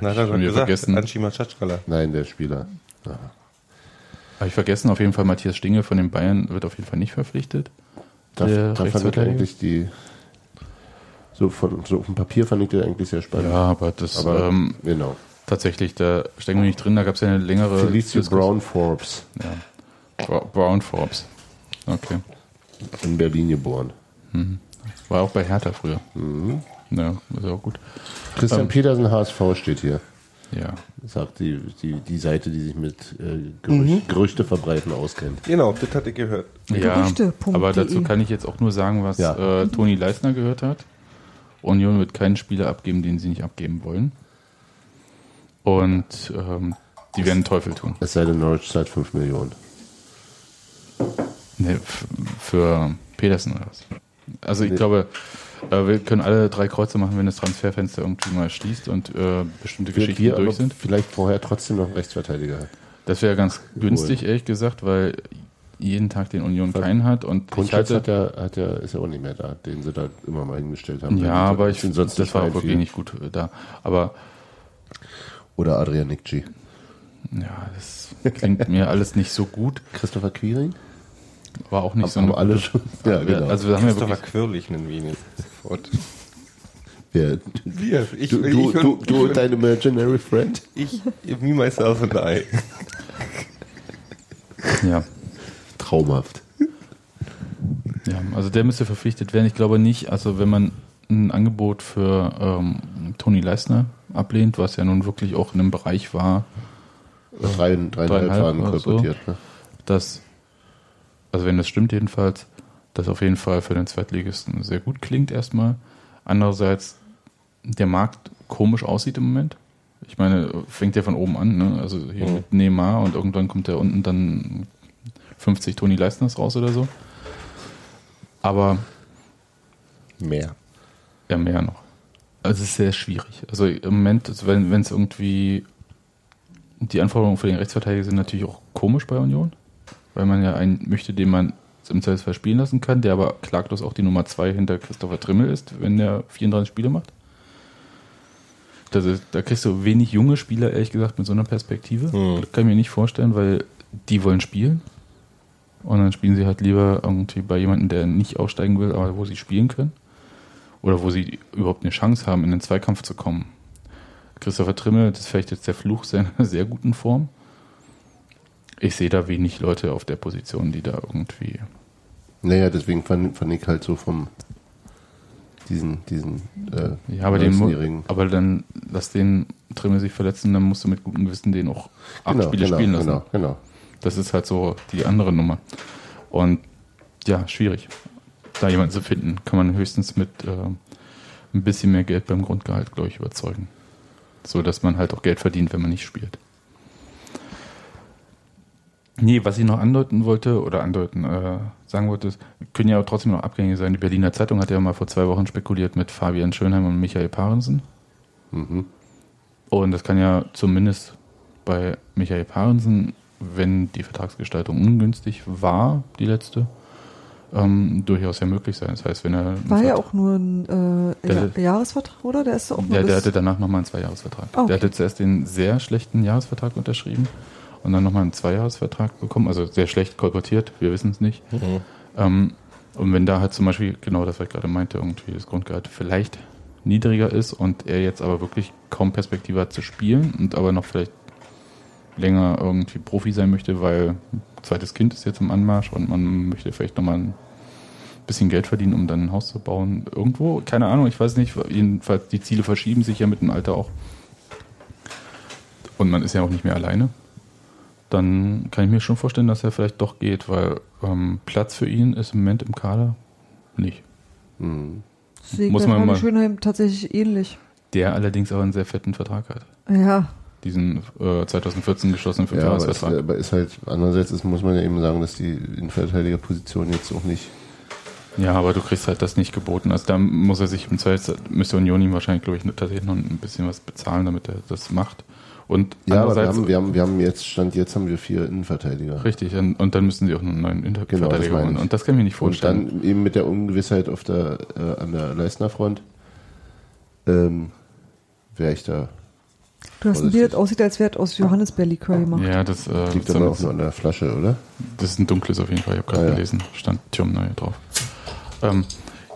Na, ich gesagt, vergessen. Anshima Tschatschkala. Nein, der Spieler. Habe ich vergessen, auf jeden Fall Matthias Stinge von den Bayern wird auf jeden Fall nicht verpflichtet. Da, Der da fand ich eigentlich die. So, von, so auf dem Papier fand ich den eigentlich sehr spannend. Ja, aber das Aber ähm, genau. tatsächlich, da stecken wir nicht drin, da gab es ja eine längere Felicio Diskussion. Brown Forbes Ja. Brown Forbes. Okay. in Berlin geboren. War auch bei Hertha früher. Mhm. Ja, ist ja auch gut. Christian Ähm. Petersen HSV steht hier. Ja. Sagt die, die, die Seite, die sich mit äh, Gerücht, Gerüchte verbreiten auskennt. Genau, das hatte ich gehört. Ja, Gerüchte.de. aber dazu kann ich jetzt auch nur sagen, was Ja. äh, Toni Leisner gehört hat. Union wird keinen Spieler abgeben, den sie nicht abgeben wollen. Und ähm, die werden Teufel tun. Es sei denn, Norwich zahlt 5 Millionen. Nee, f- für Pedersen oder was? Also ich glaube, äh, wir können alle drei Kreuze machen, wenn das Transferfenster irgendwie mal schließt und äh, bestimmte Geschichten wir aber durch sind. vielleicht vorher trotzdem noch einen Rechtsverteidiger hat. Das wäre ganz günstig, ehrlich gesagt, weil jeden Tag den Union keinen hat und ich Kunschatz halte, hat ja, hat ja, ist ja auch nicht mehr da, den sie da immer mal hingestellt haben. ja, aber ich finde, sonst das war auch wirklich viel. nicht gut äh, da. Aber Oder Adrian Nikci. ja, das klingt mir alles nicht so gut. Christopher Quiring? War auch nicht so haben alle schon. Ja, genau. Also wir haben ja Christopher wirklich, Quirlig nennen wir ihn jetzt sofort. Wer- Wir, ich, du, du, ich, du, und, du und dein Imaginary Friend? ich, me, myself and I. ja, Traumhaft. ja, also der müsste verpflichtet werden. Ich glaube nicht, also wenn man ein Angebot für ähm, Toni Leisner ablehnt, was ja nun wirklich auch in einem Bereich war, Drei, dreieinhalb Fragen oder so. kolportiert. Ne? dass, also wenn das stimmt jedenfalls, das auf jeden Fall für den Zweitligisten sehr gut klingt erstmal. Andererseits der Markt komisch aussieht im Moment. Ich meine, fängt ja von oben an, ne? Also hier mit Neymar und irgendwann kommt da unten dann 50 Toni Leistners raus oder so. Aber Mehr. ja, mehr noch. Also es ist sehr schwierig. Also im Moment, also wenn es irgendwie die Anforderungen für den Rechtsverteidiger sind natürlich auch komisch bei Union, weil man ja einen möchte, den man im Zweifelsfall spielen lassen kann, der aber klaglos auch die Nummer 2 hinter Christopher Trimmel ist, wenn der 34 Spiele macht. Das ist, da kriegst du wenig junge Spieler, ehrlich gesagt, mit so einer Perspektive. Hm. Das kann ich mir nicht vorstellen, weil die wollen spielen. Und dann spielen sie halt lieber irgendwie bei jemandem, der nicht aufsteigen will, aber wo sie spielen können. Oder wo sie überhaupt eine Chance haben, in den Zweikampf zu kommen. Christopher Trimmel, das ist vielleicht jetzt der Fluch seiner sehr guten Form. Ich sehe da wenig Leute auf der Position, die da irgendwie. Naja, deswegen fand, fand ich halt so vom diesen, diesen äh, Ja, aber, den, mu- 19-Jährigen. aber dann lass den Trimmel sich verletzen, dann musst du mit gutem Gewissen den auch acht Genau, Spiele genau, spielen lassen. genau, genau. Das ist halt so die andere Nummer. Und ja, schwierig. Da jemanden zu finden, kann man höchstens mit äh, ein bisschen mehr Geld beim Grundgehalt, glaube ich, überzeugen. So dass man halt auch Geld verdient, wenn man nicht spielt. Nee, was ich noch andeuten wollte, oder andeuten, äh, sagen wollte, ist, können ja auch trotzdem noch Abgänge sein. Die Berliner Zeitung hat ja mal vor zwei Wochen spekuliert mit Fabian Schönheim und Michael Parensen. Mhm. Und das kann ja zumindest bei Michael Parensen, wenn die Vertragsgestaltung ungünstig war, die letzte, ähm, durchaus ja möglich sein. Das heißt, wenn er. War ja auch nur ein äh, Der- ja, Jahresvertrag, oder? Der ist auch nur Ja, der bis- hatte danach nochmal einen Zweijahresvertrag. Ah, okay. Der hatte zuerst den sehr schlechten Jahresvertrag unterschrieben und dann nochmal einen Zweijahresvertrag bekommen. Also sehr schlecht kolportiert, wir wissen es nicht. Ähm, und wenn da halt zum Beispiel, genau das, was ich gerade meinte, irgendwie das Grundgehalt vielleicht niedriger ist und er jetzt aber wirklich kaum Perspektive hat zu spielen und aber noch vielleicht länger irgendwie Profi sein möchte, weil ein zweites Kind ist jetzt im Anmarsch und man möchte vielleicht nochmal ein bisschen Geld verdienen, um dann ein Haus zu bauen. Irgendwo, keine Ahnung, ich weiß nicht. Jedenfalls, die Ziele verschieben sich ja mit dem Alter auch. Und man ist ja auch nicht mehr alleine. Dann kann ich mir schon vorstellen, dass er vielleicht doch geht, weil ähm, Platz für ihn ist im Moment im Kader nicht. Mhm. Deswegen muss man mal- Schönheim tatsächlich ähnlich. Der allerdings aber einen sehr fetten Vertrag hat. Ja, Diesen äh, 2014 geschlossenen Ja, aber ist, Fünfjahresvertrag. aber ist halt, andererseits ist, muss man ja eben sagen, dass die Innenverteidigerposition jetzt auch nicht. Ja, aber du kriegst halt das nicht geboten. Also da muss er sich im Zweifel, müsste Union ihm wahrscheinlich, glaube ich, tatsächlich noch ein bisschen was bezahlen, damit er das macht. Und Ja, aber wir haben, wir haben, wir haben jetzt, Stand jetzt haben wir vier Innenverteidiger. richtig, und, und dann müssen sie auch einen neuen Genau, Innenverteidiger meine holen. Und das kann ich mir nicht Und vorstellen. dann eben mit der Ungewissheit auf der, äh, an der Leistnerfront, ähm, wäre ich da. Du hast ein. Bild, das aussieht, als wäre es aus Johannisbeerlikör gemacht. ja, das, äh, Liegt aber auch nur an der Flasche, oder? das ist ein dunkles auf jeden Fall. Ich habe gerade Ah, ja. gelesen, stand Tjomneu drauf. Ähm,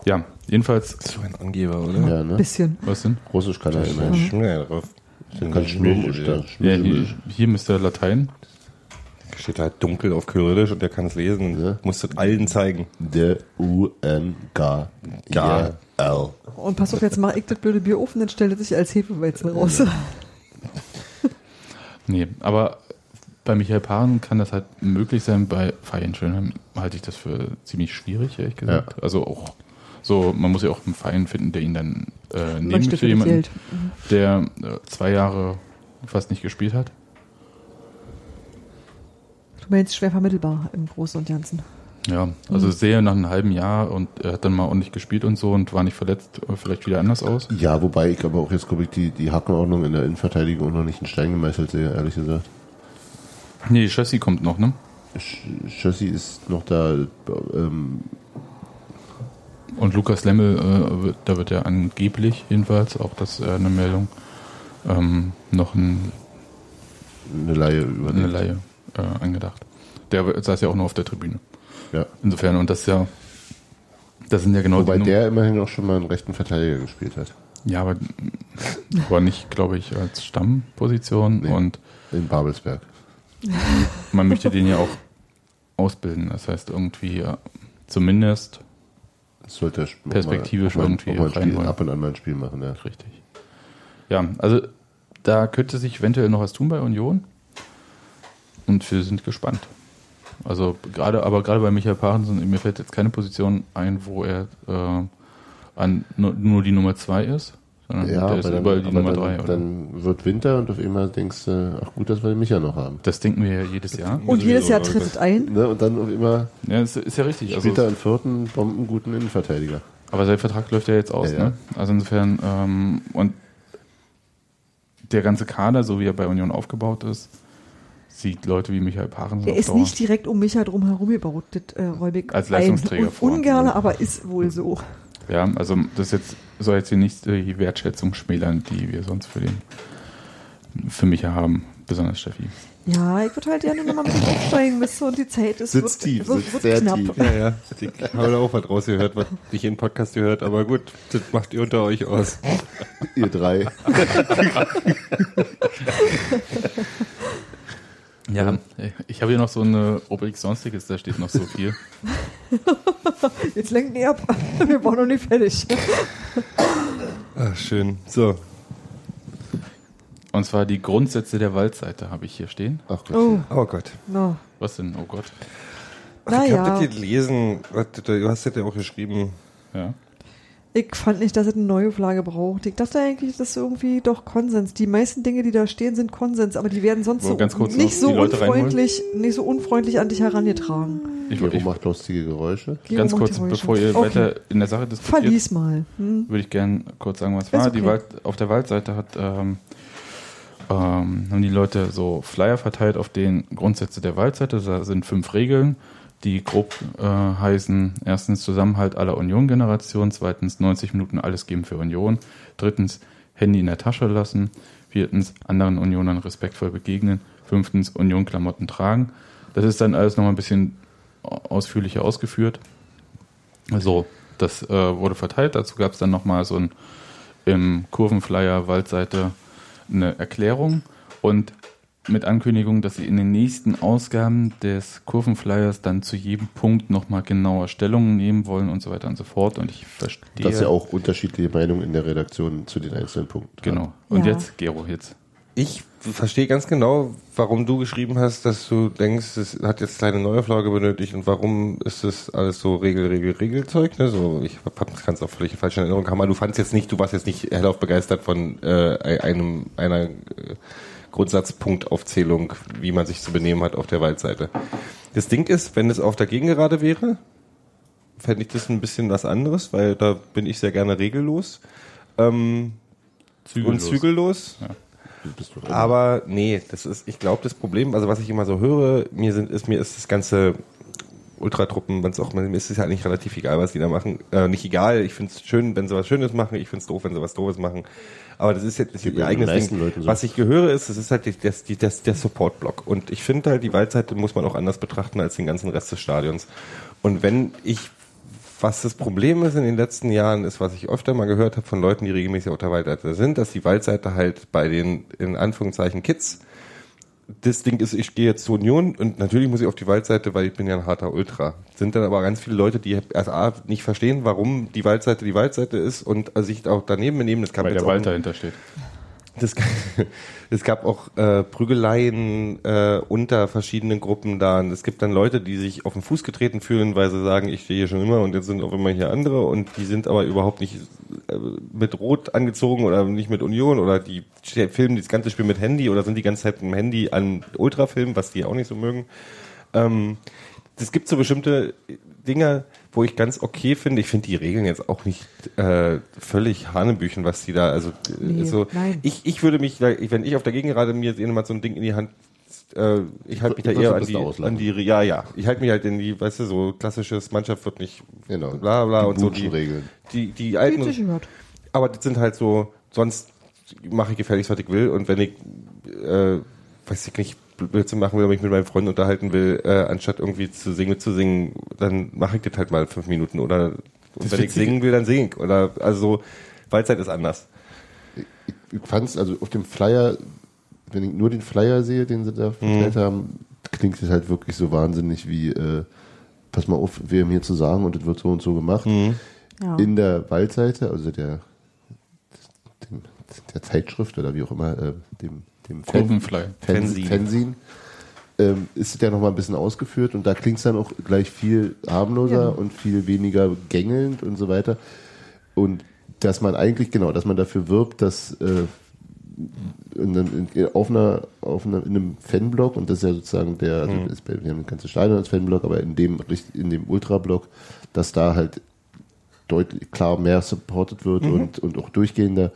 ja, jedenfalls, So ein Angeber, oder? Ja, ne? Bisschen. was denn? Russisch kann er immerhin. Schnell drauf. Schnurmusch da. Ja, hier, hier müsste Latein. Steht halt dunkel auf Kyrillisch und der kann es lesen. Ja. Muss das allen zeigen. Der U-N-G-L. Und pass auf, jetzt mach ich das blöde Bier offen, dann stellt es sich als Hefeweizen raus. Nee, aber bei Michael Paaren kann das halt möglich sein. Bei Fabian Schönheim halte ich das für ziemlich schwierig, ehrlich gesagt. Also auch so, man muss ja auch einen Verein finden, der ihn dann äh, nehmen Möchte jemanden, Geld. der äh, zwei Jahre fast nicht gespielt hat. Du meinst schwer vermittelbar im Großen und Ganzen. Ja, also sehe nach einem halben Jahr und er hat dann mal ordentlich gespielt und so und war nicht verletzt, vielleicht wieder anders aus. Ja, wobei ich aber auch jetzt, glaube ich, die, die Hackenordnung in der Innenverteidigung noch nicht in Stein gemeißelt sehe, ehrlich gesagt. Nee, Chassis kommt noch, ne? Sch- Chassis ist noch da, ähm, Und Lukas Lemmel, äh, wird, da wird ja angeblich jedenfalls, auch das äh, eine Meldung, ähm, noch ein, eine Laie über eine Laie äh, angedacht. Der saß ja auch nur auf der Tribüne. Ja. Insofern, und das ist ja, das sind ja genau Wobei die der immerhin auch schon mal einen rechten Verteidiger gespielt hat. Ja, aber war nicht, glaube ich, als Stammposition Nee. und In Babelsberg. man möchte den ja auch ausbilden. Das heißt, irgendwie äh, zumindest sollte er Perspektivisch mal, irgendwie mal Spiel, ab und an mal ein Spiel machen, ja. richtig. Ja, also da könnte sich eventuell noch was tun bei Union. Und wir sind gespannt. Also gerade, aber gerade bei Michael Parensen, mir fällt jetzt keine Position ein, wo er äh, an, nur, nur die Nummer zwei ist, sondern Ja, der ist dann, überall die aber Nummer dann, drei. Oder? dann wird Winter und auf einmal denkst du, ach gut, dass wir den Micha noch haben. das denken wir ja jedes Jahr. Und jedes Jahr es ein. Ne? Und dann auf einmal Ja, das ist ja richtig. spielt er Also, einen vierten bombenguten Innenverteidiger. aber sein Vertrag läuft ja jetzt aus. Ja, ja. Ne? Also insofern, ähm, und der ganze Kader, so wie er bei Union aufgebaut ist, sieht Leute wie Michael Parensen Der ist nicht direkt um Micha drum herum gebaut, das äh, räume ich Als Leistungsträger ein. vor. Un ungerne, aber ist wohl so. Ja, also das jetzt soll jetzt hier nicht äh, die Wertschätzung schmälern, die wir sonst für den für mich haben, besonders Steffi. Ja, ich würde halt gerne nochmal mit ihm aufsteigen, bis so und die Zeit ist. Sitzt wird, tief, wird, sitzt wird sehr knapp. tief. Ja, ja. Ich habe da auch was rausgehört, was nicht in den Podcast gehört, aber gut, das macht ihr unter euch aus. Ihr drei. Ja, ich habe hier noch so eine Rubrik Sonstiges, da steht noch so viel. Jetzt lenkt ihr ab. Wir waren noch nicht fertig. Ach, schön. So. Und zwar die Grundsätze der Waldseite habe ich hier stehen. Ach Gott. Oh, Oh Gott. na. Was denn? Oh Gott. Ach, ich habe das gelesen. Du hast das ja auch geschrieben. Ja. Ich fand nicht, dass es eine Neuauflage braucht. Ich dachte eigentlich, das ist irgendwie doch Konsens. Die meisten Dinge, die da stehen, sind Konsens, aber die werden sonst so ganz kurz nicht noch so unfreundlich, nicht so unfreundlich an dich herangetragen. Ich, Gero ich, macht lustige Geräusche. Gero ganz kurz, Geräusche. bevor ihr Okay. weiter in der Sache diskutiert, Verlies mal. Hm? würde ich gerne kurz sagen, was Ist war. okay. Die Wald, auf der Waldseite hat, ähm, ähm, haben die Leute so Flyer verteilt auf den Grundsätze der Waldseite. Da sind fünf Regeln, die grob äh, heißen, erstens Zusammenhalt aller Union-Generationen, zweitens 90 Minuten alles geben für Union, drittens Handy in der Tasche lassen, viertens anderen Unionern respektvoll begegnen, fünftens Union-Klamotten tragen. Das ist dann alles nochmal ein bisschen ausführlicher ausgeführt. So, das äh, wurde verteilt. Dazu gab es dann nochmal so ein im Kurvenflyer Waldseite eine Erklärung und mit Ankündigung, dass sie in den nächsten Ausgaben des Kurvenflyers dann zu jedem Punkt nochmal genauer Stellung nehmen wollen und so weiter und so fort. Und ich verstehe. Dass ja auch unterschiedliche Meinungen in der Redaktion zu den einzelnen Punkten Genau. Und Ja. jetzt, Gero, jetzt. Ich verstehe ganz genau, warum du geschrieben hast, dass du denkst, es hat jetzt kleine Neuauflage benötigt und warum ist das alles so Regel, Regel, Regelzeug. Ne? So, ich kann es auch völlig falsch in Erinnerung haben, aber du fandst jetzt nicht, du warst jetzt nicht hellauf begeistert von äh, einem einer äh, Grundsatzpunktaufzählung, wie man sich zu benehmen hat auf der Waldseite. Das Ding ist, wenn es auf der Gegengerade wäre, fände ich das ein bisschen was anderes, weil da bin ich sehr gerne regellos. Ähm, und zügellos. Du bist doch Aber nee, das ist, ich glaube, das Problem, also was ich immer so höre, mir sind, ist, mir ist das ganze Ultratruppen, wenn es auch, mir ist es ja eigentlich relativ egal, was die da machen. Äh, nicht egal, ich finde es schön, wenn sie was Schönes machen, ich finde es doof, wenn sie was Doofes machen. Aber das ist jetzt das ist ihr eigenes Ding. So. Was ich gehöre, ist, das ist halt die, das, die, das, der Support-Block. Und ich finde halt, die Waldseite muss man auch anders betrachten als den ganzen Rest des Stadions. Und wenn ich was das Problem ist in den letzten Jahren, ist, was ich öfter mal gehört habe von Leuten, die regelmäßig auf der Waldseite sind, dass die Waldseite halt bei den, in Anführungszeichen, Kids, das Ding ist, ich gehe jetzt zur Union und natürlich muss ich auf die Waldseite, weil ich bin ja ein harter Ultra. Sind dann aber ganz viele Leute, die erst A, nicht verstehen, warum die Waldseite die Waldseite ist und sich auch daneben benehmen. Das kann Weil der Wald dahinter steht. das, es gab auch äh, Prügeleien äh, unter verschiedenen Gruppen da. Und es gibt dann Leute, die sich auf den Fuß getreten fühlen, weil sie sagen, ich stehe hier schon immer und jetzt sind auf einmal hier andere und die sind aber überhaupt nicht äh, mit Rot angezogen oder nicht mit Union oder die filmen das ganze Spiel mit Handy oder sind die ganze Zeit mit dem Handy an Ultrafilm, was die auch nicht so mögen. Ähm, es gibt so bestimmte Dinge, wo ich ganz okay finde. Ich finde die Regeln jetzt auch nicht äh, völlig Hanebüchen, was die da, also Nee, so. nein. Ich, ich würde mich, wenn ich auf der Gegengerade mir jetzt mal so ein Ding in die Hand, äh, ich halte mich da eher an die, an die, ja, ja. Ich halte mich halt in die, weißt du, so klassisches Mannschaft wird nicht Genau. bla bla Die und so die, Regeln. die, die alten. Aber das sind halt so, sonst mache ich gefährlich, was ich will. Und wenn ich, äh, weiß ich nicht, Blödsinn machen will, wenn ich mit meinem Freund unterhalten will, äh, anstatt irgendwie zu singen, mitzusingen, dann mache ich das halt mal fünf Minuten. Oder und wenn ich singen will, dann sing ich. Oder also Waldzeit ist anders. Ich fand's, also auf dem Flyer, wenn ich nur den Flyer sehe, den sie da verteilt haben, klingt es halt wirklich so wahnsinnig wie, äh, pass mal auf, wir haben hier zu sagen und das wird so und so gemacht. Ja. In der Waldseite, also der, dem, der Zeitschrift oder wie auch immer, äh, dem, dem Kurvenfly. Fanzine. Fanzine ähm, ist ja nochmal ein bisschen ausgeführt und da klingt es dann auch gleich viel harmloser Ja. und viel weniger gängelnd und so weiter. Und dass man eigentlich, genau, dass man dafür wirbt, dass äh, in, einem- in, auf, einer, auf einer, in einem Fanblock, und das ist ja sozusagen der, also ist, bei- wir haben ein ganzes Stadion als Fanblock, aber in dem, in dem Ultrablock, dass da halt deutlich klar mehr supported wird und, und auch durchgehender.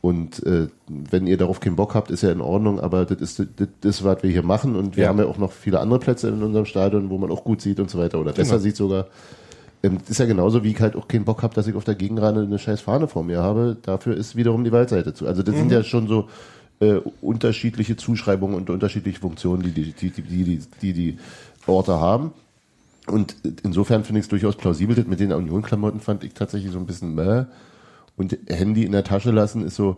Und äh, wenn ihr darauf keinen Bock habt, ist ja in Ordnung, aber das ist das, was wir hier machen und wir Ja. haben ja auch noch viele andere Plätze in unserem Stadion, wo man auch gut sieht und so weiter oder besser Genau. sieht sogar. Ähm, ist ja genauso, wie ich halt auch keinen Bock habe, dass ich auf der Gegenrande eine scheiß Fahne vor mir habe. Dafür ist wiederum die Waldseite zu. Also das sind ja schon so äh, unterschiedliche Zuschreibungen und unterschiedliche Funktionen, die die, die, die, die, die, die, die Orte haben. Und insofern finde ich es durchaus plausibel. Das mit den Union-Klamotten fand ich tatsächlich so ein bisschen mäh. Und Handy in der Tasche lassen ist so,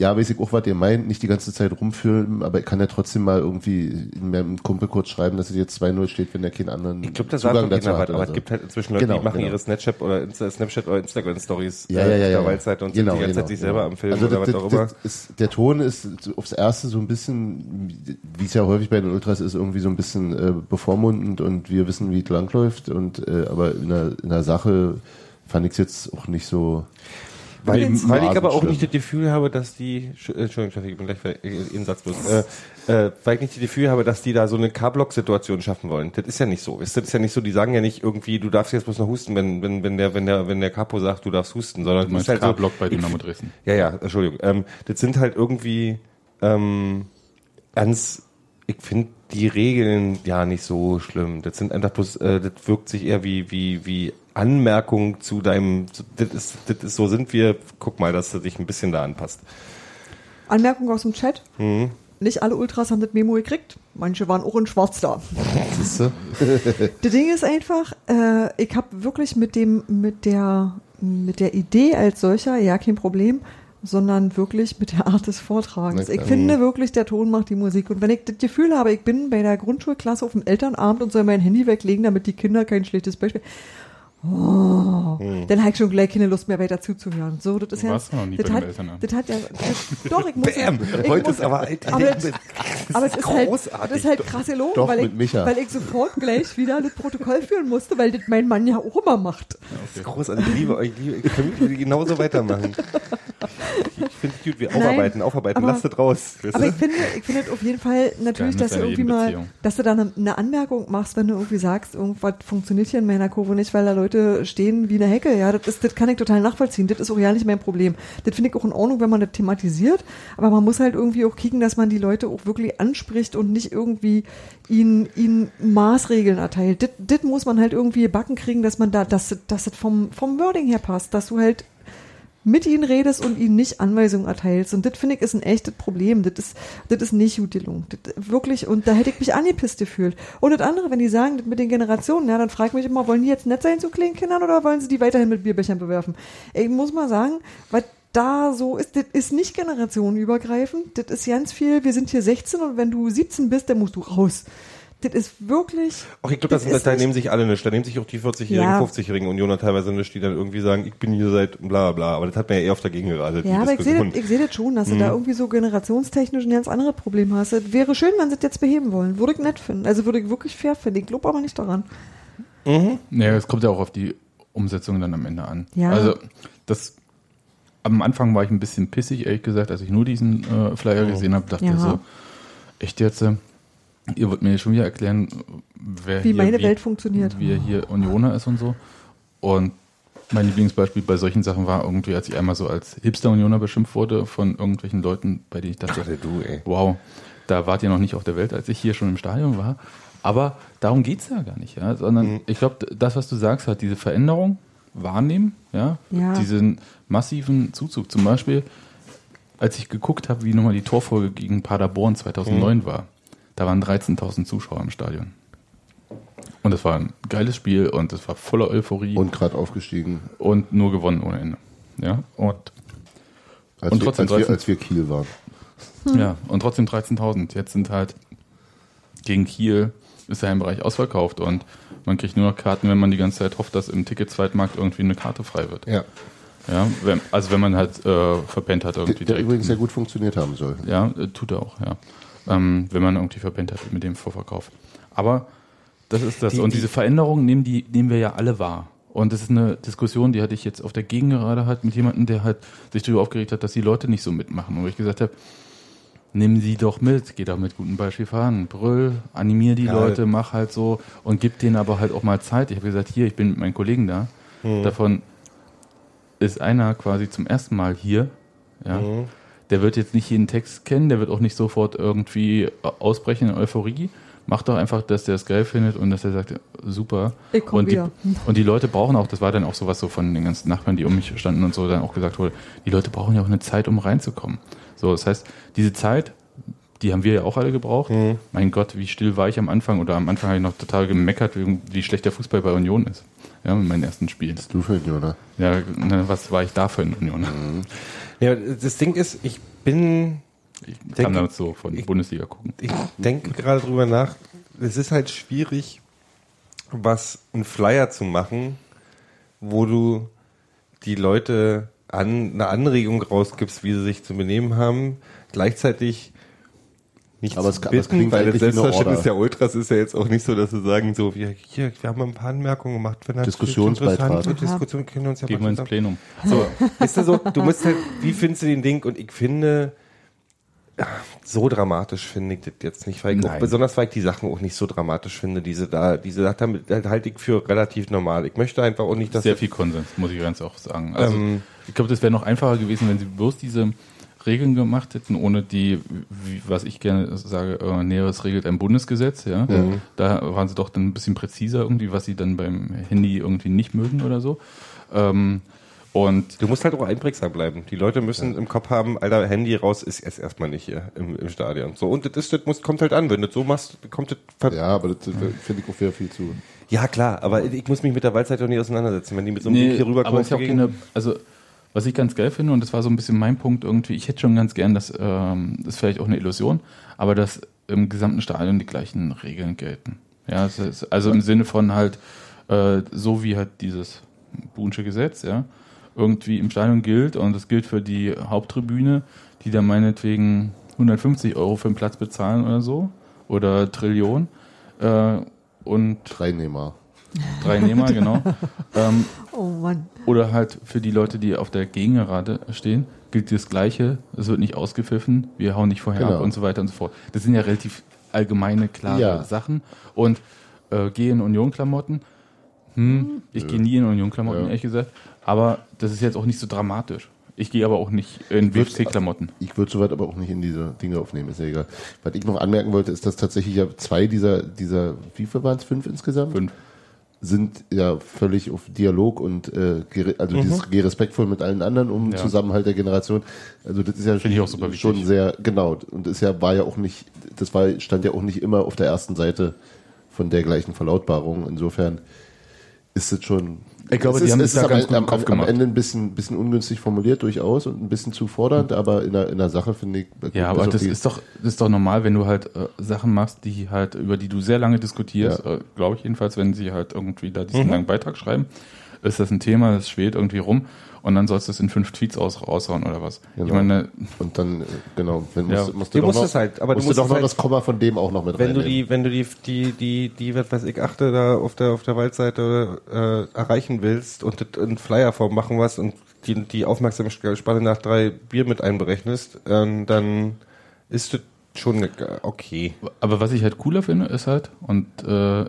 ja, weiß ich auch, was ihr meint, nicht die ganze Zeit rumfilmen, aber ich kann ja trotzdem mal irgendwie meinem Kumpel kurz schreiben, dass es jetzt 2-0 steht, wenn der keinen anderen Ich glaube, das Zugang dazu hat. aber oder es so. gibt halt inzwischen Leute, Genau, die machen genau. ihre Snapchat oder Insta, Snapchat oder Instagram Stories Ja, ja, ja, auf ja. der Waldseite und genau, sind die ganze genau, Zeit sich selber genau. am Film also oder das, was auch immer. ist, der Ton ist so aufs erste so ein bisschen, wie es ja häufig bei den Ultras ist, irgendwie so ein bisschen äh, bevormundend und wir wissen, wie es langläuft und äh, aber in der, in der Sache fand ich es jetzt auch nicht so. Weil, weil ich aber auch nicht das Gefühl habe, dass die, äh, Entschuldigung, Steffi, ich bin gleich äh, Ihren Satz bloß, äh, äh, weil ich nicht das Gefühl habe, dass die da so eine K-Block-Situation schaffen wollen. Das ist ja nicht so. Ist Das ist ja nicht so, die sagen ja nicht irgendwie, du darfst jetzt bloß noch husten, wenn, wenn, wenn der, wenn der, wenn der Capo sagt, du darfst husten, sondern Du meinst halt so, K-Block bei Dynamo Dresden. ja, ja, Entschuldigung. Ähm, das sind halt irgendwie ähm, ganz, ich finde die Regeln ja nicht so schlimm. Das sind einfach bloß, äh, das wirkt sich eher wie, wie, wie Anmerkung zu deinem, das ist, das ist, so sind wir, guck mal, dass du dich ein bisschen da anpasst. Anmerkung aus dem Chat. Mhm. Nicht alle Ultras haben das Memo gekriegt. Manche waren auch in Schwarz da. Das Ding ist einfach, äh, ich habe wirklich mit dem, mit der, mit der Idee als solcher, ja, kein Problem, sondern wirklich mit der Art des Vortragens. Ich finde wirklich, der Ton macht die Musik. Und wenn ich das Gefühl habe, ich bin bei der Grundschulklasse auf dem Elternabend und soll mein Handy weglegen, damit die Kinder kein schlechtes Beispiel. Oh, dann habe ich schon gleich keine Lust mehr weiter zuzuhören. So, das ist Du ja. warst noch nie das bei hat, Elternabend. Das hat ja. Das, doch, ich muss. Bam! ich Heute muss, ist aber alt. aber, das, aber es ist halt, großartig. das ist halt krass gelogen, Doch, weil, ich, weil ich sofort gleich wieder das Protokoll führen musste, weil das mein Mann ja auch immer macht. Das ist großartig. Ich liebe euch. Ich liebe, ich könnte genauso weitermachen. Ich finde es gut. Wir aufarbeiten, aufarbeiten. aber- Lasst es raus. Aber ich finde, ich finde auf jeden Fall natürlich, Geheimnis dass du irgendwie mal, dass du da eine, eine Anmerkung machst, wenn du irgendwie sagst, irgendwas funktioniert hier in meiner Kurve nicht, weil da Leute stehen wie eine Hecke. Ja, das, ist, das kann ich total nachvollziehen. Das ist auch ja nicht mein Problem. Das finde ich auch in Ordnung, wenn man das thematisiert. Aber man muss halt irgendwie auch kicken, dass man die Leute auch wirklich anspricht und nicht irgendwie ihnen, ihnen Maßregeln erteilt. Das, das muss man halt irgendwie backen kriegen, dass man da, dass, dass das vom, vom Wording her passt, dass du halt mit ihnen redest und ihnen nicht Anweisungen erteilst. Und das finde ich ist ein echtes Problem. Das ist, das ist nicht gut gelungen. Das, wirklich, und da hätte ich mich angepisst gefühlt. Und das andere, wenn die sagen, das mit den Generationen, ja, dann frage ich mich immer, wollen die jetzt nett sein zu kleinen Kindern oder wollen sie die weiterhin mit Bierbechern bewerfen? Ich muss mal sagen, was da so ist, das ist nicht generationenübergreifend. Das ist ganz viel, wir sind hier 16 und wenn du 17 bist, dann musst du raus. Das ist wirklich. Ach, ich glaube, das das, ist da nicht- nehmen sich alle nicht. Da nehmen sich auch die 40-jährigen, Ja. 50-jährigen Unioner teilweise nicht, die dann irgendwie sagen, ich bin hier seit bla bla. Aber das hat man ja eher auf dagegen geraten. Ja, aber ich sehe das, seh das schon, dass du Mhm. da irgendwie so generationstechnisch ein ganz anderes Problem hast. Es wäre schön, wenn sie das jetzt beheben wollen. Würde ich nett finden. Also würde ich wirklich fair finden. Ich glaube aber nicht daran. Naja, es kommt ja auch auf die Umsetzung dann am Ende an. Ja. Also das am Anfang war ich ein bisschen pissig, ehrlich gesagt, als ich nur diesen äh, Flyer gesehen habe, dachte Ja. ich so, echt jetzt, äh, ihr wollt mir schon wieder erklären, wer Wie hier, meine Welt funktioniert. Wie er hier Unioner ist und so. Und mein Lieblingsbeispiel bei solchen Sachen war irgendwie, als ich einmal so als Hipster-Unioner beschimpft wurde von irgendwelchen Leuten, bei denen ich dachte, Gerade du, ey. wow, da wart ihr noch nicht auf der Welt, als ich hier schon im Stadion war. Aber darum geht's ja gar nicht, ja. Sondern ich glaube, das, was du sagst, hat diese Veränderung wahrnehmen, ja, Ja. diesen massiven Zuzug. Zum Beispiel, als ich geguckt habe, wie nochmal die Torfolge gegen Paderborn 2009 war, da waren 13.000 Zuschauer im Stadion. Und das war ein geiles Spiel und es war voller Euphorie und, Und gerade aufgestiegen, nur gewonnen ohne Ende. Ja, und als, Und wir, trotzdem als, wir, 13. als wir Kiel waren. Ja, und trotzdem 13.000. Jetzt sind halt gegen Kiel ist der Heimbereich ausverkauft und man kriegt nur noch Karten, wenn man die ganze Zeit hofft, dass im Ticket-Zweitmarkt irgendwie eine Karte frei wird. Ja. Ja, wenn, also wenn man halt äh, verpennt hat Der, irgendwie der direkt. übrigens sehr gut funktioniert haben soll. Ja, äh, tut er auch, ja. Ähm, wenn man irgendwie verpennt hat mit dem Vorverkauf. Aber das ist das. Die- und die- diese Veränderungen nehmen, die, nehmen wir ja alle wahr. Und das ist eine Diskussion, die hatte ich jetzt auf der Gegengerade halt mit jemandem, der halt sich darüber aufgeregt hat, dass die Leute nicht so mitmachen. Und wo ich gesagt habe, nimm sie doch mit, geh doch mit gutem Beispiel fahren, brüll, animier die Ja. Leute, mach halt so und gib denen aber halt auch mal Zeit. Ich habe gesagt, hier, ich bin mit meinen Kollegen da. Mhm. Davon ist einer quasi zum ersten Mal hier. Ja. Mhm. Der wird jetzt nicht jeden Text kennen, der wird auch nicht sofort irgendwie ausbrechen in Euphorie. Macht doch einfach, dass der es geil findet und dass er sagt, super. Ich komm und, die, wieder. und die Leute brauchen auch, das war dann auch sowas so von den ganzen Nachbarn, die um mich standen und so, dann auch gesagt wurde, die Leute brauchen ja auch eine Zeit, um reinzukommen. So, das heißt, diese Zeit, die haben wir ja auch alle gebraucht. Mhm. Mein Gott, wie still war ich am Anfang oder am Anfang habe ich noch total gemeckert, wie, wie schlecht der Fußball bei Union ist. Ja, in meinen ersten Spielen. Du für Jona. Ja, ne, was war ich da für ein Union? Ja, das Ding ist, ich bin, Ich Denke- kam damit so von ich- Bundesliga gucken. ich denke gerade drüber nach. Es ist halt schwierig, was ein Flyer zu machen, wo du die Leute an eine Anregung rausgibst, wie sie sich zu benehmen haben, gleichzeitig nicht Aber zu es kann- aber es bitten, klingt weil das Selbstverständnis der Ultras ist ja jetzt auch nicht so, dass sie sagen, so, wir, hier, wir haben ein paar Anmerkungen gemacht, wenn das Diskussionsbeitrag. wird, Diskussion können wir uns ja Gehen wir ins Plenum. so, ist das so, du musst halt, wie findest du den Ding? Und ich finde, so dramatisch finde ich das jetzt nicht, weil ich auch, besonders weil ich die Sachen auch nicht so dramatisch finde, diese da, diese Sachen halte ich für relativ normal. Ich möchte einfach auch nicht, dass Sehr viel Konsens, muss ich ganz auch sagen. Also, Ähm, ich glaube, das wäre noch einfacher gewesen, wenn sie bloß diese Regeln gemacht hätten, ohne die, wie, was ich gerne sage, äh, Näheres regelt ein Bundesgesetz, ja. Da waren sie doch dann ein bisschen präziser irgendwie, was sie dann beim Handy irgendwie nicht mögen oder so. Ähm, und Du musst halt auch einprägsam bleiben. Die Leute müssen im Kopf haben, Alter, Handy raus ist erst erstmal nicht hier im, im Stadion. So, und das, ist, das muss, kommt halt an. Wenn du das so machst, kommt das, Ja, aber das äh, finde ich auch sehr viel zu. ja klar, aber ich muss mich mit der Waldzeit doch nicht auseinandersetzen. Wenn die mit so einem Nee, Ding hier rüberkommen, aber es ist ja auch keine, also was ich ganz geil finde, und das war so ein bisschen mein Punkt irgendwie, ich hätte schon ganz gern, dass, ähm, das ist vielleicht auch eine Illusion, aber dass im gesamten Stadion die gleichen Regeln gelten. Ja, ist, also im Sinne von halt, äh, so wie halt dieses Buhnsche Gesetz, ja, irgendwie im Stadion gilt und das gilt für die Haupttribüne, die da meinetwegen 150 Euro für den Platz bezahlen oder so, oder Trillion, äh, und Teilnehmer. drei Nehmer, genau. ähm, Oh Mann. oder halt für die Leute, die auf der Gegengerade stehen, gilt das Gleiche. Es wird nicht ausgepfiffen, wir hauen nicht vorher Genau. ab und so weiter und so fort. Das sind ja relativ allgemeine, klare Ja. Sachen. Und äh, gehe in Union-Klamotten. Hm, ich gehe nie in Union-Klamotten, Ja. ehrlich gesagt. Aber das ist jetzt auch nicht so dramatisch. Ich gehe aber auch nicht in WFC-Klamotten. Ich würde soweit aber auch nicht in diese Dinge aufnehmen, ist ja egal. Was ich noch anmerken wollte, ist, dass tatsächlich ja zwei dieser, dieser wie viel waren es? Fünf insgesamt? Fünf. Sind ja völlig auf Dialog und äh, also dieses geh respektvoll mit allen anderen um Ja. Zusammenhalt der Generation. Also das ist ja Finde ich auch super schon wichtig. sehr, genau. Und ist ja, war ja auch nicht, das war, stand ja auch nicht immer auf der ersten Seite von der gleichen Verlautbarung. Insofern ist es schon, Ich glaube, es die ist, haben es da ganz am, gut am, am gemacht. Ende ein bisschen, bisschen ungünstig formuliert durchaus und ein bisschen zu fordernd, aber in der, in der Sache finde ich. Ja, bis aber das ist doch, das ist doch normal, wenn du halt äh, Sachen machst, die halt, über die du sehr lange diskutierst, Ja. äh, glaube ich jedenfalls, wenn sie halt irgendwie da diesen langen Beitrag schreiben, ist das ein Thema, das schwelt irgendwie rum und dann sollst du es in fünf Tweets aus, raushauen oder was. Ich Genau. meine, Und dann, äh, genau, wenn Ja. musst, musst Du doch musst noch, es halt, aber du musst musst doch noch halt- das Komma von dem auch noch mit Wenn du reinnehmen. die, wenn du die, die, die, die, was weiß ich, achte da auf der, auf der Waldseite äh, erreichen willst und das in Flyerform machen was und die, die Aufmerksamkeitsspanne nach drei Bier mit einberechnest, ähm, dann ist das schon okay. aber was ich halt cooler finde, ist halt, und äh,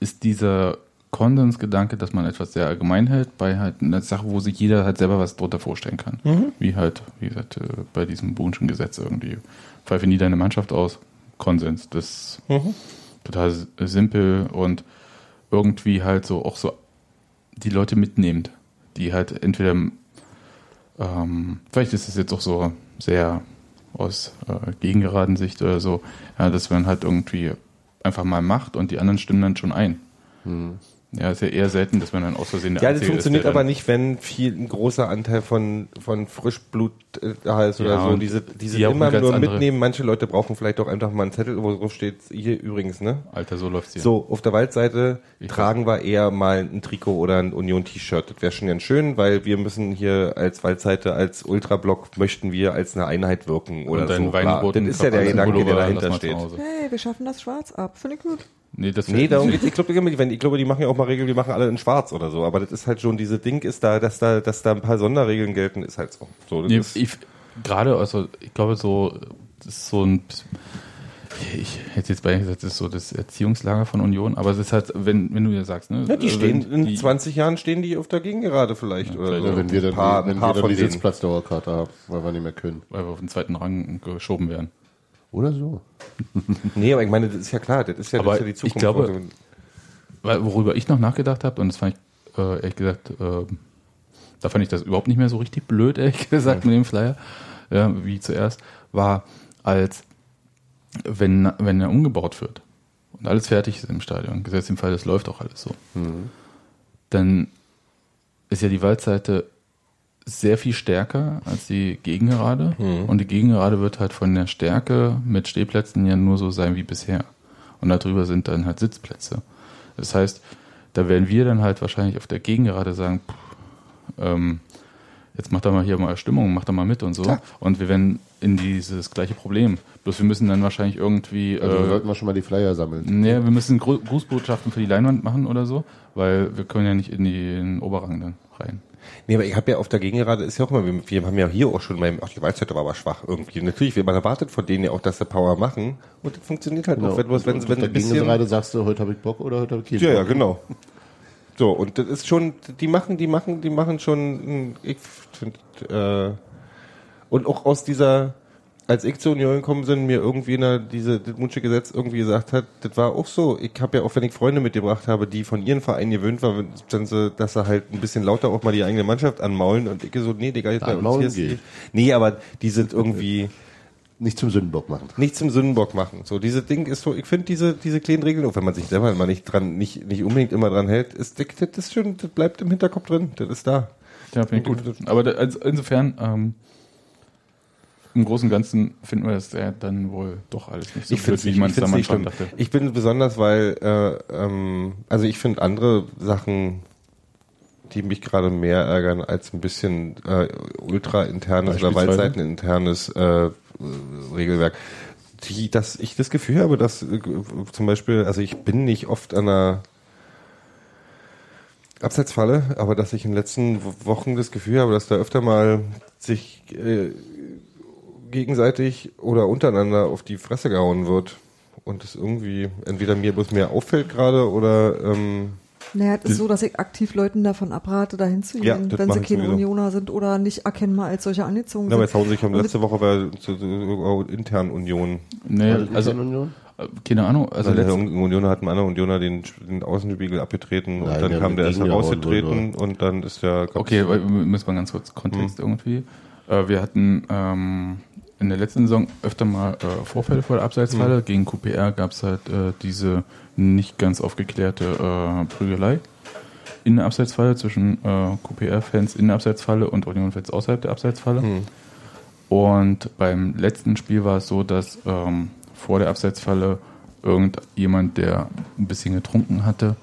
ist dieser Konsensgedanke, dass man etwas sehr allgemein hält, bei halt einer Sache, wo sich jeder halt selber was drunter vorstellen kann. Wie halt, wie gesagt, äh, bei diesem Bohnschen Gesetz irgendwie. Pfeife nie deine Mannschaft aus. Konsens. Das total s- simpel und irgendwie halt so auch so die Leute mitnehmend, die halt entweder ähm, vielleicht ist es jetzt auch so sehr aus äh, gegengeraden Sicht oder so, ja, dass man halt irgendwie einfach mal macht und die anderen stimmen dann schon ein. Ja, ist ja eher selten, dass man dann aus Versehen der Ja, das Einzige funktioniert ist, aber dann- nicht, wenn viel ein großer Anteil von von Frischblut äh, da ist oder Ja, so. und Diese diese die immer nur andere- mitnehmen. Manche Leute brauchen vielleicht auch einfach mal einen Zettel, wo drauf steht hier übrigens, ne? Alter, so läuft's hier. So, auf der Waldseite Ich tragen wir eher mal ein Trikot oder ein Union-T-Shirt. Das wäre schon ganz schön, weil wir müssen hier als Waldseite, als Ultrablock möchten wir als eine Einheit wirken oder und so. Das ist ja der Gedanke, der dahinter steht. Hey, wir schaffen das schwarz ab. Finde ich gut. Nee, das Nee, darum geht's. Ich glaube, ich glaube, die machen ja auch mal Regeln, die machen alle in schwarz oder so. Aber das ist halt schon, diese Ding ist da, dass da, dass da ein paar Sonderregeln gelten, ist halt so. so Nee, ich, gerade, also ich glaube so, das ist so ein, ich hätte jetzt beinahe gesagt, das ist so das Erziehungslager von Union, aber es ist halt, wenn, wenn du ja sagst, ne? ja, die also stehen, in die- 20 Jahren stehen die auf der Gegengerade vielleicht. oder vielleicht so. Ja, wenn wir dann, ein paar, die, wenn wir dann von die. Sitzplatzdauerkarte haben, weil wir nicht mehr können. weil wir auf den zweiten Rang geschoben werden. Oder so. Nee, aber ich meine, das ist ja klar, das ist ja, Aber das ist ja die ich Zukunft. glaube- Also, Weil, worüber ich noch nachgedacht habe, und das fand ich, äh, ehrlich gesagt, äh, da fand ich das überhaupt nicht mehr so richtig blöd, ehrlich gesagt, mit dem Flyer, ja, wie zuerst, war, als wenn, wenn er umgebaut wird und alles fertig ist im Stadion, gesetzt im Fall, das läuft auch alles so, dann ist ja die Waldseite sehr viel stärker als die Gegengerade und die Gegengerade wird halt von der Stärke mit Stehplätzen ja nur so sein wie bisher. Und darüber sind dann halt Sitzplätze. Das heißt, da werden wir dann halt wahrscheinlich auf der Gegengerade sagen, pff, ähm, jetzt macht er mal hier mal Stimmung, macht er mal mit und so. Klar. Und wir werden in dieses gleiche Problem. Bloß wir müssen dann wahrscheinlich irgendwie, Also äh, sollten wir schon mal die Flyer sammeln. nee, wir müssen Gru Grußbotschaften für die Leinwand machen oder so, weil wir können ja nicht in die in den Oberrang dann rein. Nee, aber ich habe ja auf der Gegengerade ist ja auch immer, wir, wir haben ja hier auch schon mal, ach, die Waldseite war aber schwach irgendwie. Natürlich, man erwartet von denen ja auch, dass sie Power machen und das funktioniert halt Genau. auch, wenn, bloß wenn, Und wenn auf der Gegengerade sagst du, heute habe ich Bock oder heute habe ich keinen Ja, ja, Bock. genau. So, und das ist schon, die machen, die machen, die machen schon, ich finde, äh, und auch aus dieser, als ich zur Union gekommen bin, mir irgendwie einer diese, das Munsche Gesetz irgendwie gesagt hat, das war auch so. Ich habe ja auch, wenn ich Freunde mitgebracht habe, die von ihren Vereinen gewöhnt waren, wenn sie, dass sie halt ein bisschen lauter auch mal die eigene Mannschaft anmaulen und ich so, nee, Digga, jetzt bei uns hier geht. Nee, aber die sind irgendwie, Nicht zum Sündenbock machen. nicht zum Sündenbock machen. So, diese Ding ist so, ich finde diese, diese kleinen Regeln, auch wenn man sich selber immer nicht dran, nicht, nicht unbedingt immer dran hält, ist, das, das ist schon, das bleibt im Hinterkopf drin, das ist da. Ja, finde ich gut. Aber da, also insofern, ähm, im Großen und Ganzen finden wir das ja dann wohl doch alles nicht so ich finde blöd, wie man es am Anfang dachte. Ich bin besonders, weil, äh, ähm, also ich finde andere Sachen, die mich gerade mehr ärgern als ein bisschen äh, ultra-internes oder? Waldseiten-internes äh, Regelwerk. Die, dass ich das Gefühl habe, dass äh, zum Beispiel, also ich bin nicht oft an einer Abseitsfalle, aber dass ich in den letzten Wo- Wochen das Gefühl habe, dass da öfter mal sich äh, gegenseitig oder untereinander auf die Fresse gehauen wird. Und es irgendwie entweder mir bloß mehr auffällt gerade oder ähm, Naja, es ist so, dass ich aktiv Leuten davon abrate, dahin zu Ja, gehen, wenn sie keine sowieso. Unioner sind oder nicht erkennbar als solche angezogen na, aber sind. jetzt hauen sich haben Und letzte Woche war zu, zu, intern Union. Nee, das also, Internunion? äh, keine Ahnung, also Also der Unioner hat einem anderen Unioner den, den Außenspiegel abgetreten Nein, und dann der kam der erst herausgetreten und dann ist der okay, wir müssen mal ganz kurz Kontext irgendwie. Äh, wir hatten ähm, in der letzten Saison öfter mal äh, Vorfälle vor der Abseitsfalle. Gegen QPR gab es halt äh, diese nicht ganz aufgeklärte äh, Prügelei. in der Abseitsfalle zwischen äh, QPR-Fans in der Abseitsfalle und Union-Fans außerhalb der Abseitsfalle. Hm. Und beim letzten Spiel war es so, dass ähm, vor der Abseitsfalle irgendjemand, der ein bisschen getrunken hatte,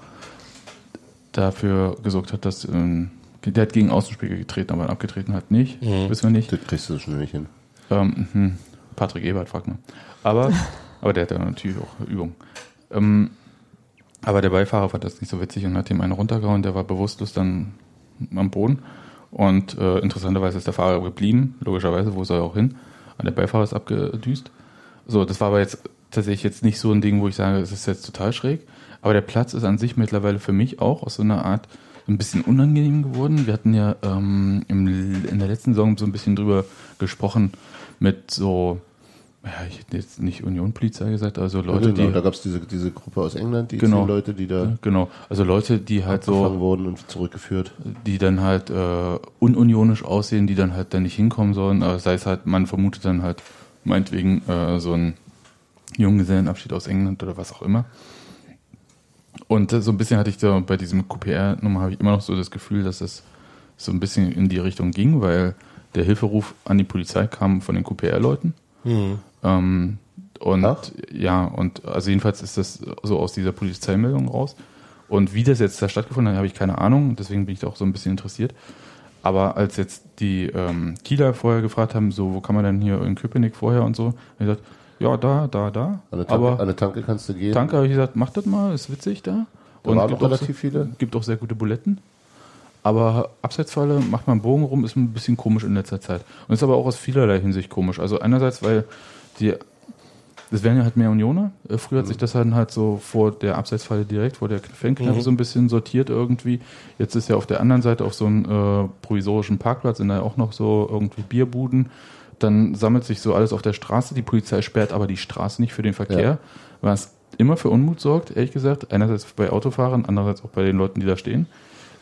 dafür gesorgt hat, dass ähm, der hat gegen Außenspieler getreten, aber abgetreten hat nicht. Mhm. Wissen wir nicht. Das kriegst du so schnell nicht hin. Ähm, hm, Patrick Ebert fragt man. Aber, aber der hat ja natürlich auch Übung. Ähm, aber der Beifahrer fand das nicht so witzig und hat ihm einen runtergehauen. Der war bewusstlos dann am Boden. Und äh, interessanterweise ist der Fahrer geblieben, logischerweise, wo soll er auch hin? Und der Beifahrer ist abgedüst. So, das war aber jetzt tatsächlich jetzt nicht so ein Ding, wo ich sage, es ist jetzt total schräg. Aber der Platz ist an sich mittlerweile für mich auch aus so einer Art ein bisschen unangenehm geworden. Wir hatten ja ähm, im, in der letzten Saison so ein bisschen drüber gesprochen mit so, ja, ich hätte jetzt nicht Union-Polizei gesagt, also Leute, ja, genau, die. da gab es diese, diese Gruppe aus England, die Genau. Leute, die da Genau, also Leute, die halt so, wurden und zurückgeführt. die dann halt äh, ununionisch aussehen, die dann halt da nicht hinkommen sollen. Aber sei es halt, man vermutet dann halt meinetwegen äh, so ein Junggesellenabschied aus England oder was auch immer. Und äh, so ein bisschen hatte ich da bei diesem QPR-Nummer habe ich immer noch so das Gefühl, dass es so ein bisschen in die Richtung ging, weil der Hilferuf an die Polizei kam von den QPR-Leuten. Hm. Ähm, und Ach. ja, und also jedenfalls ist das so aus dieser Polizeimeldung raus. Und wie das jetzt da stattgefunden hat, habe ich keine Ahnung, deswegen bin ich da auch so ein bisschen interessiert. Aber als jetzt die ähm, Kieler vorher gefragt haben, so, wo kann man denn hier in Köpenick vorher und so, habe ich gesagt, ja, da, da, da. An der Tanke, Aber an der Tanke kannst du gehen. Tanke habe ich gesagt, mach das mal, ist witzig da. Da waren gibt auch relativ viele. Gibt auch sehr gute Buletten. Aber Abseitsfalle macht man einen Bogen rum, ist ein bisschen komisch in letzter Zeit. Und ist aber auch aus vielerlei Hinsicht komisch. Also einerseits, weil die, das wären ja halt mehr Unioner. Äh, Früher hat sich das dann halt so vor der Abseitsfalle direkt, vor der Fankneipe Mhm. so ein bisschen sortiert irgendwie. Jetzt ist ja auf der anderen Seite auf so einem äh, provisorischen Parkplatz, sind da auch noch so irgendwie Bierbuden. Dann sammelt sich so alles auf der Straße. Die Polizei sperrt aber die Straße nicht für den Verkehr, Ja. was immer für Unmut sorgt, ehrlich gesagt. Einerseits bei Autofahrern, andererseits auch bei den Leuten, die da stehen.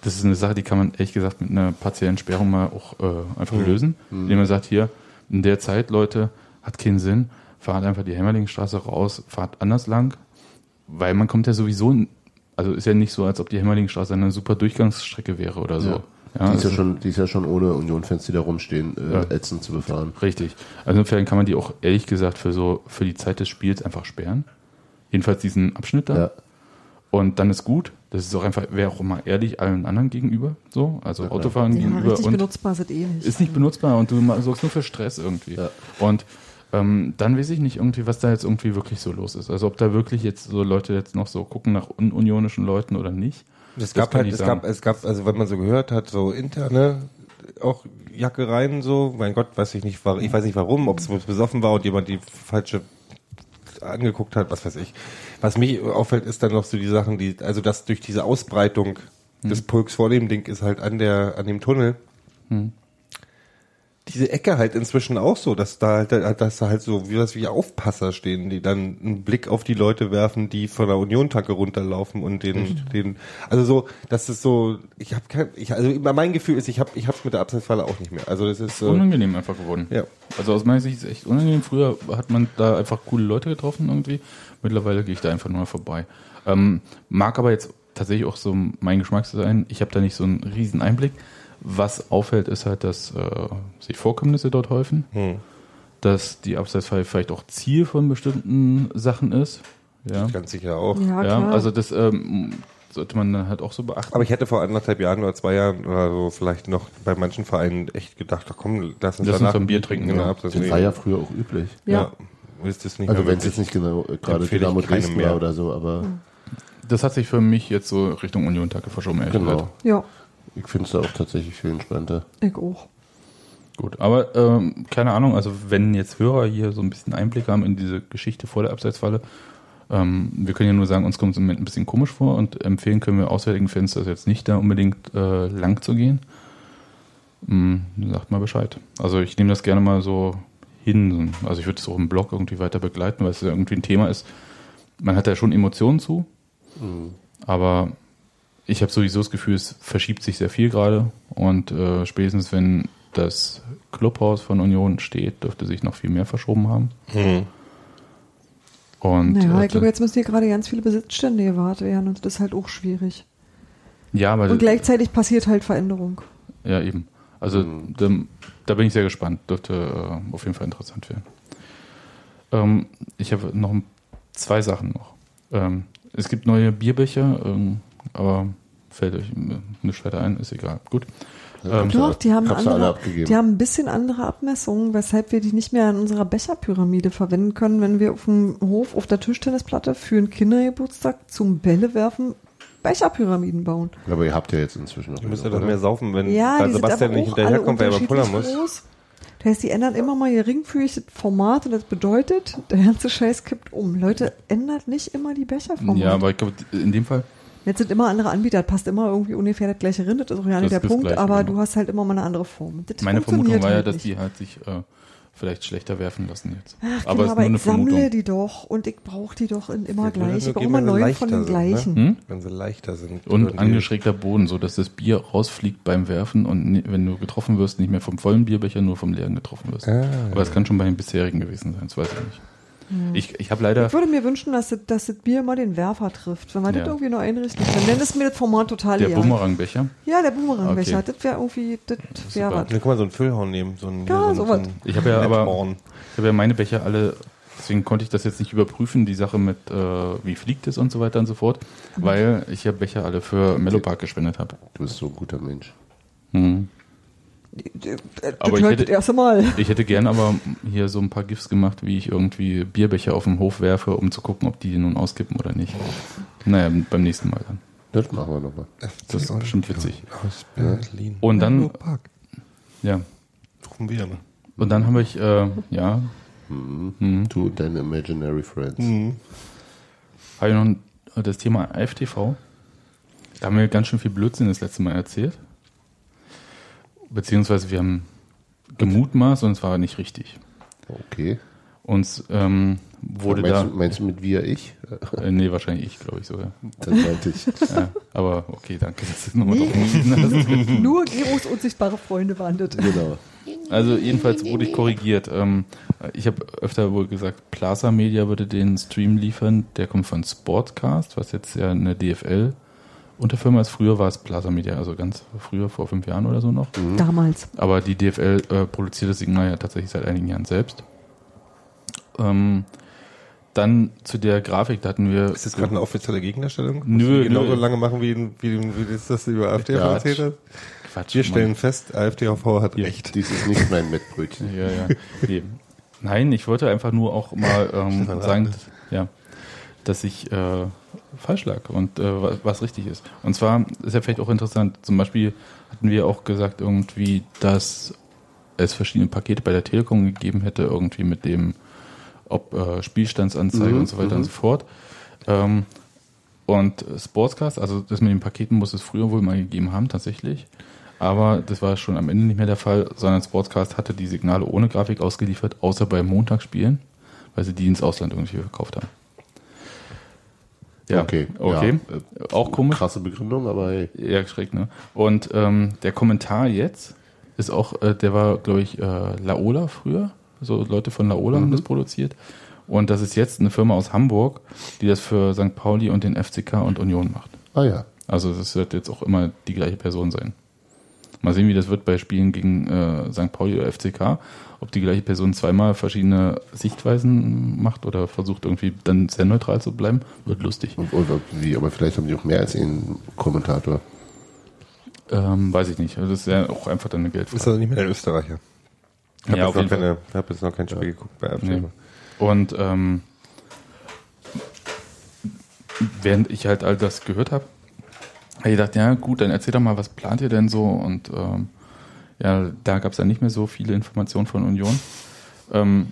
Das ist eine Sache, die kann man ehrlich gesagt mit einer partiellen Sperrung mal auch äh, einfach lösen. Indem man sagt, hier, in der Zeit, Leute, hat keinen Sinn, fahrt einfach die Hämmerlingstraße raus, fahrt anders lang, weil man kommt ja sowieso, also ist ja nicht so, als ob die Hämmerlingstraße eine super Durchgangsstrecke wäre oder so. Ja. Ja, die, ist ja also- schon, die ist ja schon ohne Union-Fans, die da rumstehen, äh, Ja. ätzend zu befahren. Richtig. Also insofern kann man die auch ehrlich gesagt für so für die Zeit des Spiels einfach sperren. Jedenfalls diesen Abschnitt da. Ja. Und dann ist gut. Das ist auch einfach, wäre auch immer ehrlich allen anderen gegenüber. So, also klar. Autofahren Ja, gegenüber richtig und benutzbar ist es eh nicht. ist nicht benutzbar und du sorgst nur für Stress irgendwie. Ja. Und ähm, dann weiß ich nicht irgendwie, was da jetzt irgendwie wirklich so los ist. Also ob da wirklich jetzt so Leute jetzt noch so gucken nach ununionischen Leuten oder nicht. Es gab halt, es sagen. gab, es gab, also wenn man so gehört hat, so interne auch Jackereien so, mein Gott, weiß ich nicht, war, ich weiß nicht warum, ob es besoffen war und jemand die falsche angeguckt hat, was weiß ich. Was mich auffällt, ist dann noch so die Sachen, die, also das durch diese Ausbreitung des Pulks vor dem Ding ist halt an der, an dem Tunnel. Diese Ecke halt inzwischen auch so, dass da halt, dass da halt so wie was wie Aufpasser stehen, die dann einen Blick auf die Leute werfen, die von der Union-Tanke runterlaufen und den, den, also so, das ist so, ich habe kein, ich, also mein Gefühl ist, ich habe, ich hab's mit der Abseitsfalle auch nicht mehr. Also das ist so, Unangenehm einfach geworden. ja. Also aus meiner Sicht ist es echt unangenehm. Früher hat man da einfach coole Leute getroffen irgendwie. Mittlerweile gehe ich da einfach nur vorbei. Ähm, mag aber jetzt tatsächlich auch so mein Geschmack sein. Ich habe da nicht so einen riesen Einblick. Was auffällt, ist halt, dass äh, sich Vorkommnisse dort häufen, Hm. dass die Abseitsfalle vielleicht auch Ziel von bestimmten Sachen ist. Ja, Ganz sicher auch. Ja, ja also das ähm, sollte man dann halt auch so beachten. Aber ich hätte vor anderthalb Jahren oder zwei Jahren oder so vielleicht noch bei manchen Vereinen echt gedacht, ach komm, lass uns Lass uns danach ein Bier trinken, Genau, das war ja früher auch üblich. ja. ja. Ist das nicht Also wenn es jetzt nicht genau äh, gerade Dynamo Dresden mehr. war oder so, aber das hat sich für mich jetzt so Richtung Union-Tage verschoben, ehrlich genau. gesagt. ja, Ich finde es da auch tatsächlich viel entspannter. ich auch. Gut, aber ähm, keine Ahnung, also wenn jetzt Hörer hier so ein bisschen Einblick haben in diese Geschichte vor der Abseitsfalle, ähm, wir können ja nur sagen, uns kommt es im Moment ein bisschen komisch vor und empfehlen können wir auswärtigen Fans das jetzt nicht da unbedingt äh, lang zu gehen. Hm, sagt mal Bescheid. Also ich nehme das gerne mal so hin. Also ich würde es auch im Blog irgendwie weiter begleiten, weil es ja irgendwie ein Thema ist. Man hat da schon Emotionen zu, aber ich habe sowieso das Gefühl, es verschiebt sich sehr viel gerade und äh, spätestens wenn das Clubhaus von Union steht, dürfte sich noch viel mehr verschoben haben. Hm. Und Naja, äh, ich glaube, jetzt müssen hier gerade ganz viele Besitzstände gewahrt werden und das ist halt auch schwierig. Ja, aber Und gleichzeitig passiert halt Veränderung. ja eben. Also da, da bin ich sehr gespannt. Dürfte äh, auf jeden Fall interessant werden. Ähm, ich habe noch zwei Sachen noch. Ähm, es gibt neue Bierbecher, ähm, aber fällt euch nichts weiter ein, ist egal. Gut. Ähm, Doch, die haben, andere, die haben ein bisschen andere Abmessungen, weshalb wir die nicht mehr in unserer Becherpyramide verwenden können, wenn wir auf dem Hof auf der Tischtennisplatte für einen Kindergeburtstag zum Bälle werfen Becherpyramiden bauen. Aber ihr habt ja jetzt inzwischen noch. Du musst ja doch mehr saufen, wenn Ja, Sebastian nicht hinterherkommt, weil er mal pullern unterschiedlich muss. groß. Das heißt, die ändern immer mal ihr ringfüßiges Format und das bedeutet, der ganze Scheiß kippt um. Leute, ändert nicht immer die Becherformate. ja, aber ich glaube, in dem Fall, Jetzt sind immer andere Anbieter, das passt immer irgendwie ungefähr das gleiche rein, das ist auch ja nicht der Punkt, aber genau. du hast halt immer mal eine andere Form. Das meine Vermutung funktioniert war ja, halt dass nicht. die halt sich äh, vielleicht schlechter werfen lassen jetzt. Ach, aber genau, aber nur eine ich sammle Vermutung. die doch und ich brauche die doch in immer würden gleich. Ich brauche immer neun von den sind, gleichen. Ne? Hm? Wenn sie leichter sind. Und angeschrägter Boden, so dass das Bier rausfliegt beim Werfen und ni- wenn du getroffen wirst, nicht mehr vom vollen Bierbecher, nur vom leeren getroffen wirst. Ah, Aber es kann schon bei den bisherigen gewesen sein, das weiß ich nicht. Hm. Ich, ich habe leider, Ich würde mir wünschen, dass das, dass das Bier mal den Werfer trifft, wenn wir Ja. das irgendwie noch einrichten können. Dann ist mir das Format total der egal. Bumerangbecher, Ja, der Bumerangbecher, Okay. das wäre irgendwie, das wäre was. Dann kann man so einen Füllhorn nehmen. So einen, Ja, so so einen Ich habe ja aber- ich habe ja meine Becher alle, deswegen konnte ich das jetzt nicht überprüfen, die Sache mit, äh, wie fliegt es und so weiter und so fort, weil ich ja Becher alle für Mellow Park gespendet habe. Du bist so ein guter Mensch. Mhm. Das Aber ich hätte- das erste Mal. Ich hätte gern aber hier so ein paar GIFs gemacht, wie ich irgendwie Bierbecher auf den Hof werfe, um zu gucken, ob die nun auskippen oder nicht. Naja, beim nächsten Mal dann. Das machen wir nochmal. Das ist bestimmt witzig. Aus Berlin. Und dann-. Ja. Rufen wir, ne? Und dann habe ich, äh, ja, Du und deine Imaginary Friends. habe ich noch das Thema AFTV. Da haben wir ganz schön viel Blödsinn das letzte Mal erzählt. Beziehungsweise wir haben gemutmaßt und es war nicht richtig. Okay. Uns ähm, wurde meinst, da. du, meinst du mit wir ich? Äh, nee, wahrscheinlich ich, glaube ich sogar. Das meinte ich. Ja, aber okay, danke, dass es nochmal hast. Nur Geros unsichtbare Freunde waren das. Genau. Also jedenfalls wurde ich korrigiert. Ähm, ich habe öfter wohl gesagt, Plaza Media würde den Stream liefern. Der kommt von Sportcast, was jetzt ja eine DFL Unterfirma ist. Früher war es Plaza Media, also ganz früher, vor fünf Jahren oder so noch. Damals. Aber die DFL äh, produziert das Signal ja tatsächlich seit einigen Jahren selbst. Ähm, dann zu der Grafik, da hatten wir. Ist das gerade eine offizielle Gegendarstellung? Nö, genauso lange machen, wie, wie, wie das, das über AfD Ja. erzählt hat? Quatsch, Wir Mann. stellen fest, AfD-HV hat Ja. recht. Dies ist nicht mein Mettbrötchen. Ja, ja. Nee. Nein, ich wollte einfach nur auch mal ähm, sagen, Rath. ja, dass ich äh, falsch lag und äh, was, richtig ist. Und zwar ist ja vielleicht auch interessant, zum Beispiel hatten wir auch gesagt irgendwie, dass es verschiedene Pakete bei der Telekom gegeben hätte, irgendwie mit dem, ob äh, Spielstandsanzeige Mhm, und so weiter und so fort. Ähm, und Sportscast, also das mit den Paketen muss es früher wohl mal gegeben haben, tatsächlich. Aber das war schon am Ende nicht mehr der Fall, sondern Sportscast hatte die Signale ohne Grafik ausgeliefert, außer bei Montagsspielen, weil sie die ins Ausland irgendwie verkauft haben. Ja, Okay, okay. ja, Auch komisch. Krasse Begründung, aber hey. Ja, schräg, ne? Und ähm, der Kommentar jetzt ist auch, äh, der war, glaube ich, äh, Laola früher. So Leute von Laola haben das produziert. Und das ist jetzt eine Firma aus Hamburg, die das für St. Pauli und den FCK und Union macht. Ah ja. Also das wird jetzt auch immer die gleiche Person sein. Mal sehen, wie das wird bei Spielen gegen äh, St. Pauli oder FCK. Ob die gleiche Person zweimal verschiedene Sichtweisen macht oder versucht irgendwie dann sehr neutral zu bleiben, wird lustig. Und, und, wie, aber vielleicht haben die auch mehr als einen Kommentator. Ähm, weiß ich nicht. Also das ist ja auch einfach dann eine Ist Geldfrage. also nicht mehr der Österreicher. Ich habe Ja, jetzt, auf noch jeden Fall. keine- hab jetzt noch kein Spiel geguckt bei AfD. Nee. Und ähm, während ich halt all das gehört habe ich gedacht, ja gut, dann erzähl doch mal, was plant ihr denn so? Und ähm, ja, da gab es dann nicht mehr so viele Informationen von Union. Ähm,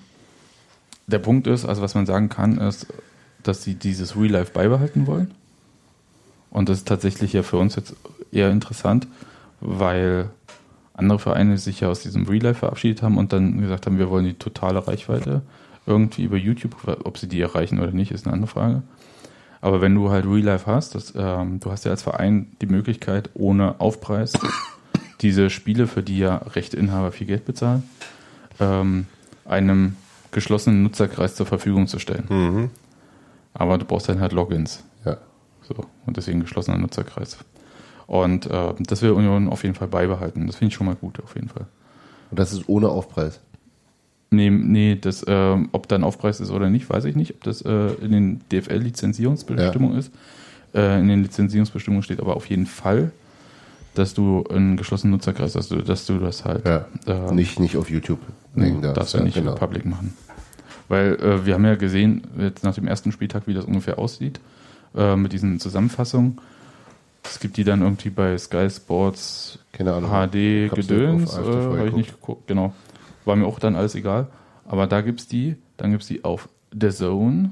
der Punkt ist, also was man sagen kann, ist, dass sie dieses Real Life beibehalten wollen. Und das ist tatsächlich ja für uns jetzt eher interessant, weil andere Vereine sich ja aus diesem Real Life verabschiedet haben und dann gesagt haben, wir wollen die totale Reichweite irgendwie über YouTube, ob sie die erreichen oder nicht, ist eine andere Frage. Aber wenn du halt Real Life hast, das, ähm, du hast ja als Verein die Möglichkeit, ohne Aufpreis diese Spiele, für die ja Rechteinhaber viel Geld bezahlen, ähm, einem geschlossenen Nutzerkreis zur Verfügung zu stellen. Mhm. Aber du brauchst dann halt Logins. Ja. So, und deswegen geschlossener Nutzerkreis. Und äh, das will Union auf jeden Fall beibehalten. Das finde ich schon mal gut, auf jeden Fall. Und das ist ohne Aufpreis. Nee, nee, das, äh, ob da ein Aufpreis ist oder nicht, weiß ich nicht. Ob das äh, in den DFL-Lizenzierungsbestimmungen ist. Äh, in den Lizenzierungsbestimmungen steht aber auf jeden Fall, dass du einen geschlossenen Nutzerkreis hast, dass du, dass du das halt Ja. äh, nicht, nicht auf YouTube. nee, hängen darfst du nicht genau. public machen. Weil äh, wir haben ja gesehen, jetzt nach dem ersten Spieltag, wie das ungefähr aussieht, äh, mit diesen Zusammenfassungen. Es gibt die dann irgendwie bei Sky Sports Keine Ahnung. HD Gedöns, äh, habe ich nicht geguckt, genau. War mir auch dann alles egal. Aber da gibt's die, dann gibt's die auf The Zone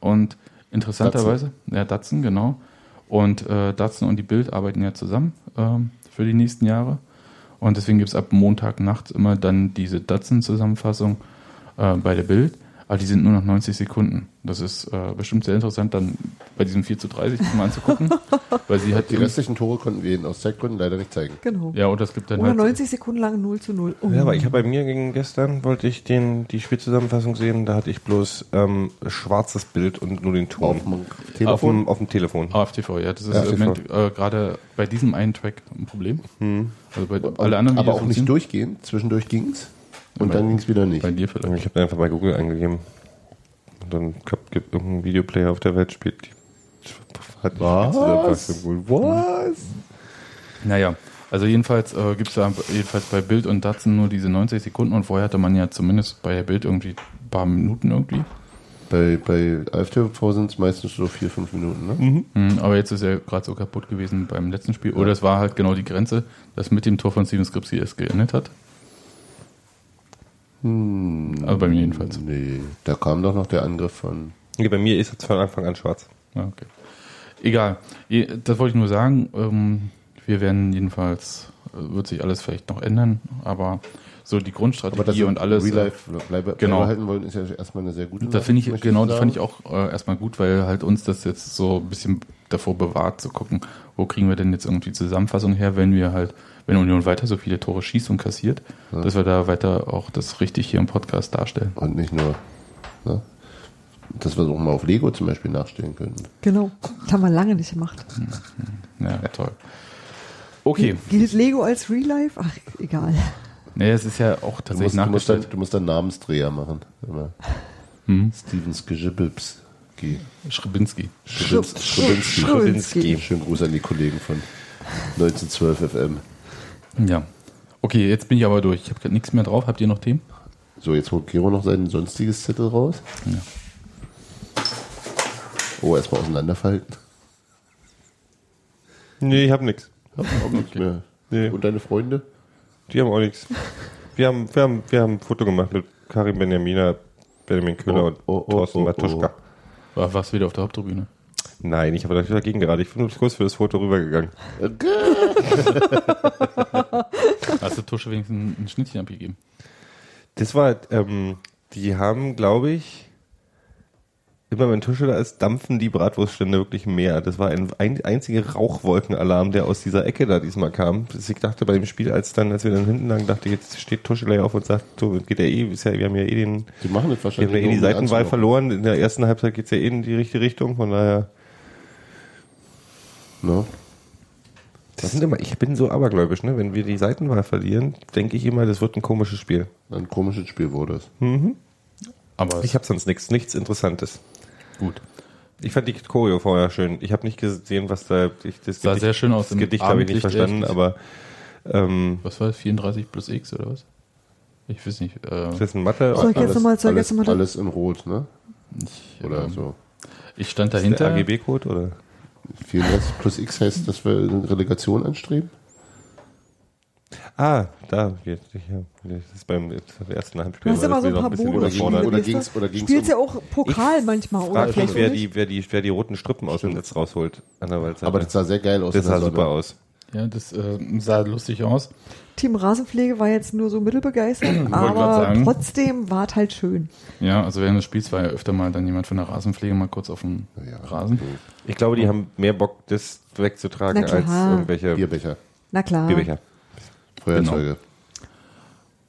und interessanterweise, ja, Datsun, genau. Und äh, Datsun und die Bild arbeiten ja zusammen ähm, für die nächsten Jahre. Und deswegen gibt's ab Montag nachts immer dann diese Datsun-Zusammenfassung äh, bei der Bild. Aber die sind nur noch 90 Sekunden. Das ist äh, bestimmt sehr interessant, dann bei diesem 4 zu 30 mal anzugucken. weil sie hat Die restlichen Tore konnten wir Ihnen aus Zeitgründen leider nicht zeigen. Genau. Ja, und das gibt dann Oder halt 90 Sekunden lang 0 zu 0. Oh. Ja, aber ich habe bei mir gegen gestern, wollte ich den, die Spielzusammenfassung sehen, da hatte ich bloß ähm, schwarzes Bild und nur den Ton. Auf dem Auf Telefon. dem, auf dem Telefon. AFTV, ja, das ist Ja, im Moment äh, gerade bei diesem einen Track ein Problem. Also bei alle anderen aber auch nicht durchgehend. Zwischendurch ging's. Und Bei- dann ging's wieder nicht. Bei dir vielleicht. Ich habe einfach bei Google eingegeben. Und dann glaub, gibt irgendein Videoplayer auf der Welt spielt. die- Hat Was? Was? Naja, also jedenfalls äh, gibt es da jedenfalls bei Bild und Datsun nur diese 90 Sekunden und vorher hatte man ja zumindest bei Bild irgendwie ein paar Minuten irgendwie. Bei, bei AfTV sind es meistens so vier, fünf Minuten. Ne? Mhm, aber jetzt ist er gerade so kaputt gewesen beim letzten Spiel. Oder es war halt genau die Grenze, dass mit dem Tor von Steven Skripski es geendet hat. Also bei mir jedenfalls. Nee, da kam doch noch der Angriff von. Nee, bei mir ist es von Anfang an schwarz. Ja, okay. Egal. Das wollte ich nur sagen. Ähm, wir werden jedenfalls, äh, wird sich alles vielleicht noch ändern, aber so die Aber Grundstrategie und alles. Real äh, Life bleibe, Genau. beibehalten wollen, ist ja erstmal eine sehr gute Da finde ich, genau, das fand ich auch äh, erstmal gut, weil halt uns das jetzt so ein bisschen davor bewahrt zu gucken, wo kriegen wir denn jetzt irgendwie Zusammenfassung her, wenn wir halt, wenn Union weiter so viele Tore schießt und kassiert, dass wir da weiter auch das richtig hier im Podcast darstellen. Und nicht nur, ne? dass wir es auch mal auf Lego zum Beispiel nachstellen könnten. Genau. Das haben wir lange nicht gemacht. Ja, toll. Okay. Gilt Lego als Real Life? Ach, egal. Naja, es ist ja auch Du tatsächlich musst, du, musst dann, nachgestellt. du musst dann Namensdreher machen. Immer. Hm. Stevens Gejibbels. Schribinski. Schribinski. Schribinski. Schönen Gruß an die Kollegen von 1912 FM. Ja. Okay, jetzt bin ich aber durch. Ich habe nichts mehr drauf. Habt ihr noch Themen? So, jetzt holt Gero noch sein sonstiges Zettel raus. Ja. Oh, erstmal auseinanderfalten. Nee, ich habe nichts. Hab auch nichts mehr. Nee. Und deine Freunde? Die haben auch nichts. Wir haben, wir, haben, wir haben ein Foto gemacht mit Karim Benjamina, Benjamin Köhler Oh, und oh, oh, Thorsten oh, oh. Matuschka. War warst du wieder auf der Haupttribüne? Nein, ich habe natürlich dagegen gerade. Ich bin nur kurz für das Foto rübergegangen. Hast du Tusche wenigstens ein, ein Schnittchen abgegeben? Das war, ähm, die haben, glaube ich, immer wenn Tusche da ist, dampfen die Bratwurststände wirklich mehr. Das war ein, ein einziger Rauchwolkenalarm, der aus dieser Ecke da diesmal kam. Ich dachte bei dem Spiel, als dann, als wir dann hinten lagen, dachte ich, jetzt steht Tuschelei auf und sagt, so geht ja eh, ist ja, wir haben ja eh den, Die machen das wir wahrscheinlich. haben ja eh die Seitenwahl verloren. In der ersten Halbzeit geht's ja eh in die richtige Richtung, von daher. Ne? Das sind immer, ich bin so abergläubisch, ne? Wenn wir die Seitenwahl verlieren, denke ich immer, das wird ein komisches Spiel. Ein komisches Spiel wurde es. Aber Ich habe sonst nichts, nichts Interessantes. Gut. Ich fand die Choreo vorher schön. Ich habe nicht gesehen, was da. Ich, das Sah sehr schön aus Das Gedicht habe ich nicht verstanden, echt. aber ähm, Was war das? 34 plus X oder was? Ich weiß nicht. Äh, ist das ein Mathe? Soll ich jetzt nochmal, jetzt nochmal alles in Rot, ne? ich, Oder ähm, so. Ich stand Ist der dahinter. AGB-Code oder? 34 plus X heißt, dass wir eine Relegation anstreben? Ah, da. Jetzt, ja, das ist beim das ist beim ersten Halbspiel. Du hast war immer das so ein paar überfordert. Oder ging's- oder ging's Spielst ja um- auch Pokal manchmal, oder? Vielleicht wer die, wer, die, wer die roten Strippen aus dem Netz rausholt an der Waldseite. Aber das sah sehr geil aus. das sah super aus. Ja, das äh, sah lustig aus. Team Rasenpflege war jetzt nur so mittelbegeistert, aber trotzdem war es halt schön. Ja, also während des Spiels war ja öfter mal dann jemand von der Rasenpflege mal kurz auf dem Ja, Rasen. Ich glaube, die haben mehr Bock, das wegzutragen, als irgendwelche Bierbecher, Na klar. Bierbecher. Feuerzeuge.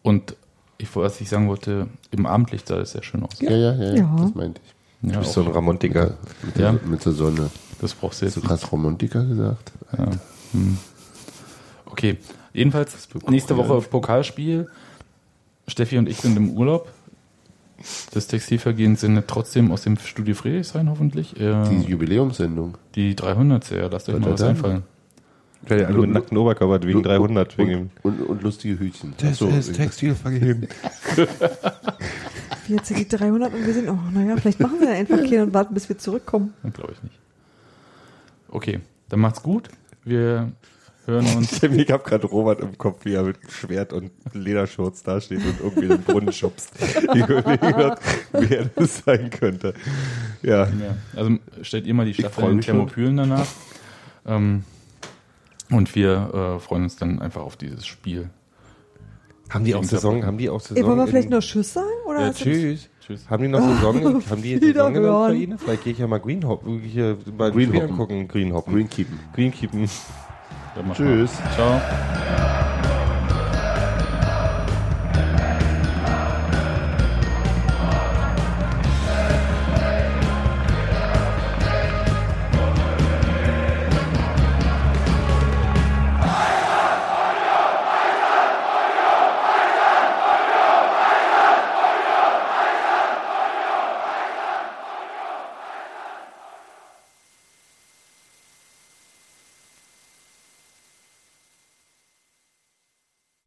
Und ich, was ich sagen wollte, im Abendlicht sah das sehr schön aus. Ja, ja, ja, ja, Ja. das meinte ich. Ja, Du bist so ein Romantiker. Mit, Ja. der, mit der Sonne. das brauchst du Hast jetzt du nicht. krass Romantiker gesagt? Ja. Okay, jedenfalls nächste Woche Pokalspiel. Steffi und ich sind im Urlaub. Das Textilvergehen sendet trotzdem aus dem Studio Friedrichshain hoffentlich. Äh, Die die, Jubiläumssendung. 300. Ja, lasst euch Was mal was einfallen. Weil alle mit nackten Oberkörper wegen 300. Wegen Und, und, und lustige Hütchen. das so, ist Textilvergehen. Jetzt sind die 300 und wir sind, oh, naja, vielleicht machen wir einfach hier und warten, bis wir zurückkommen. Glaube ich nicht. Okay, dann macht's gut. Wir hören uns. Ich habe gerade Robert im Kopf, wie er mit Schwert und Lederschurz dasteht und irgendwie den Brunnen schubst. Ich überlege grad, wer das sein könnte. Ja. Ja, also stellt ihr mal die Staffel in. Thermopylen danach. Ähm, und wir äh, freuen uns dann einfach auf dieses Spiel. Haben die auch Saison? Haben die auch Saison? Ey, wollen wir vielleicht noch Tschüss sagen? Oder Ja, tschüss. Tschüss. Haben die noch Saison? haben die Saison in der. Ukraine? Vielleicht gehe ich ja mal Green Hop, hier Green Hoppen. angucken. Green Hoppen. Green Keepen. Tschüss. mal. Ciao.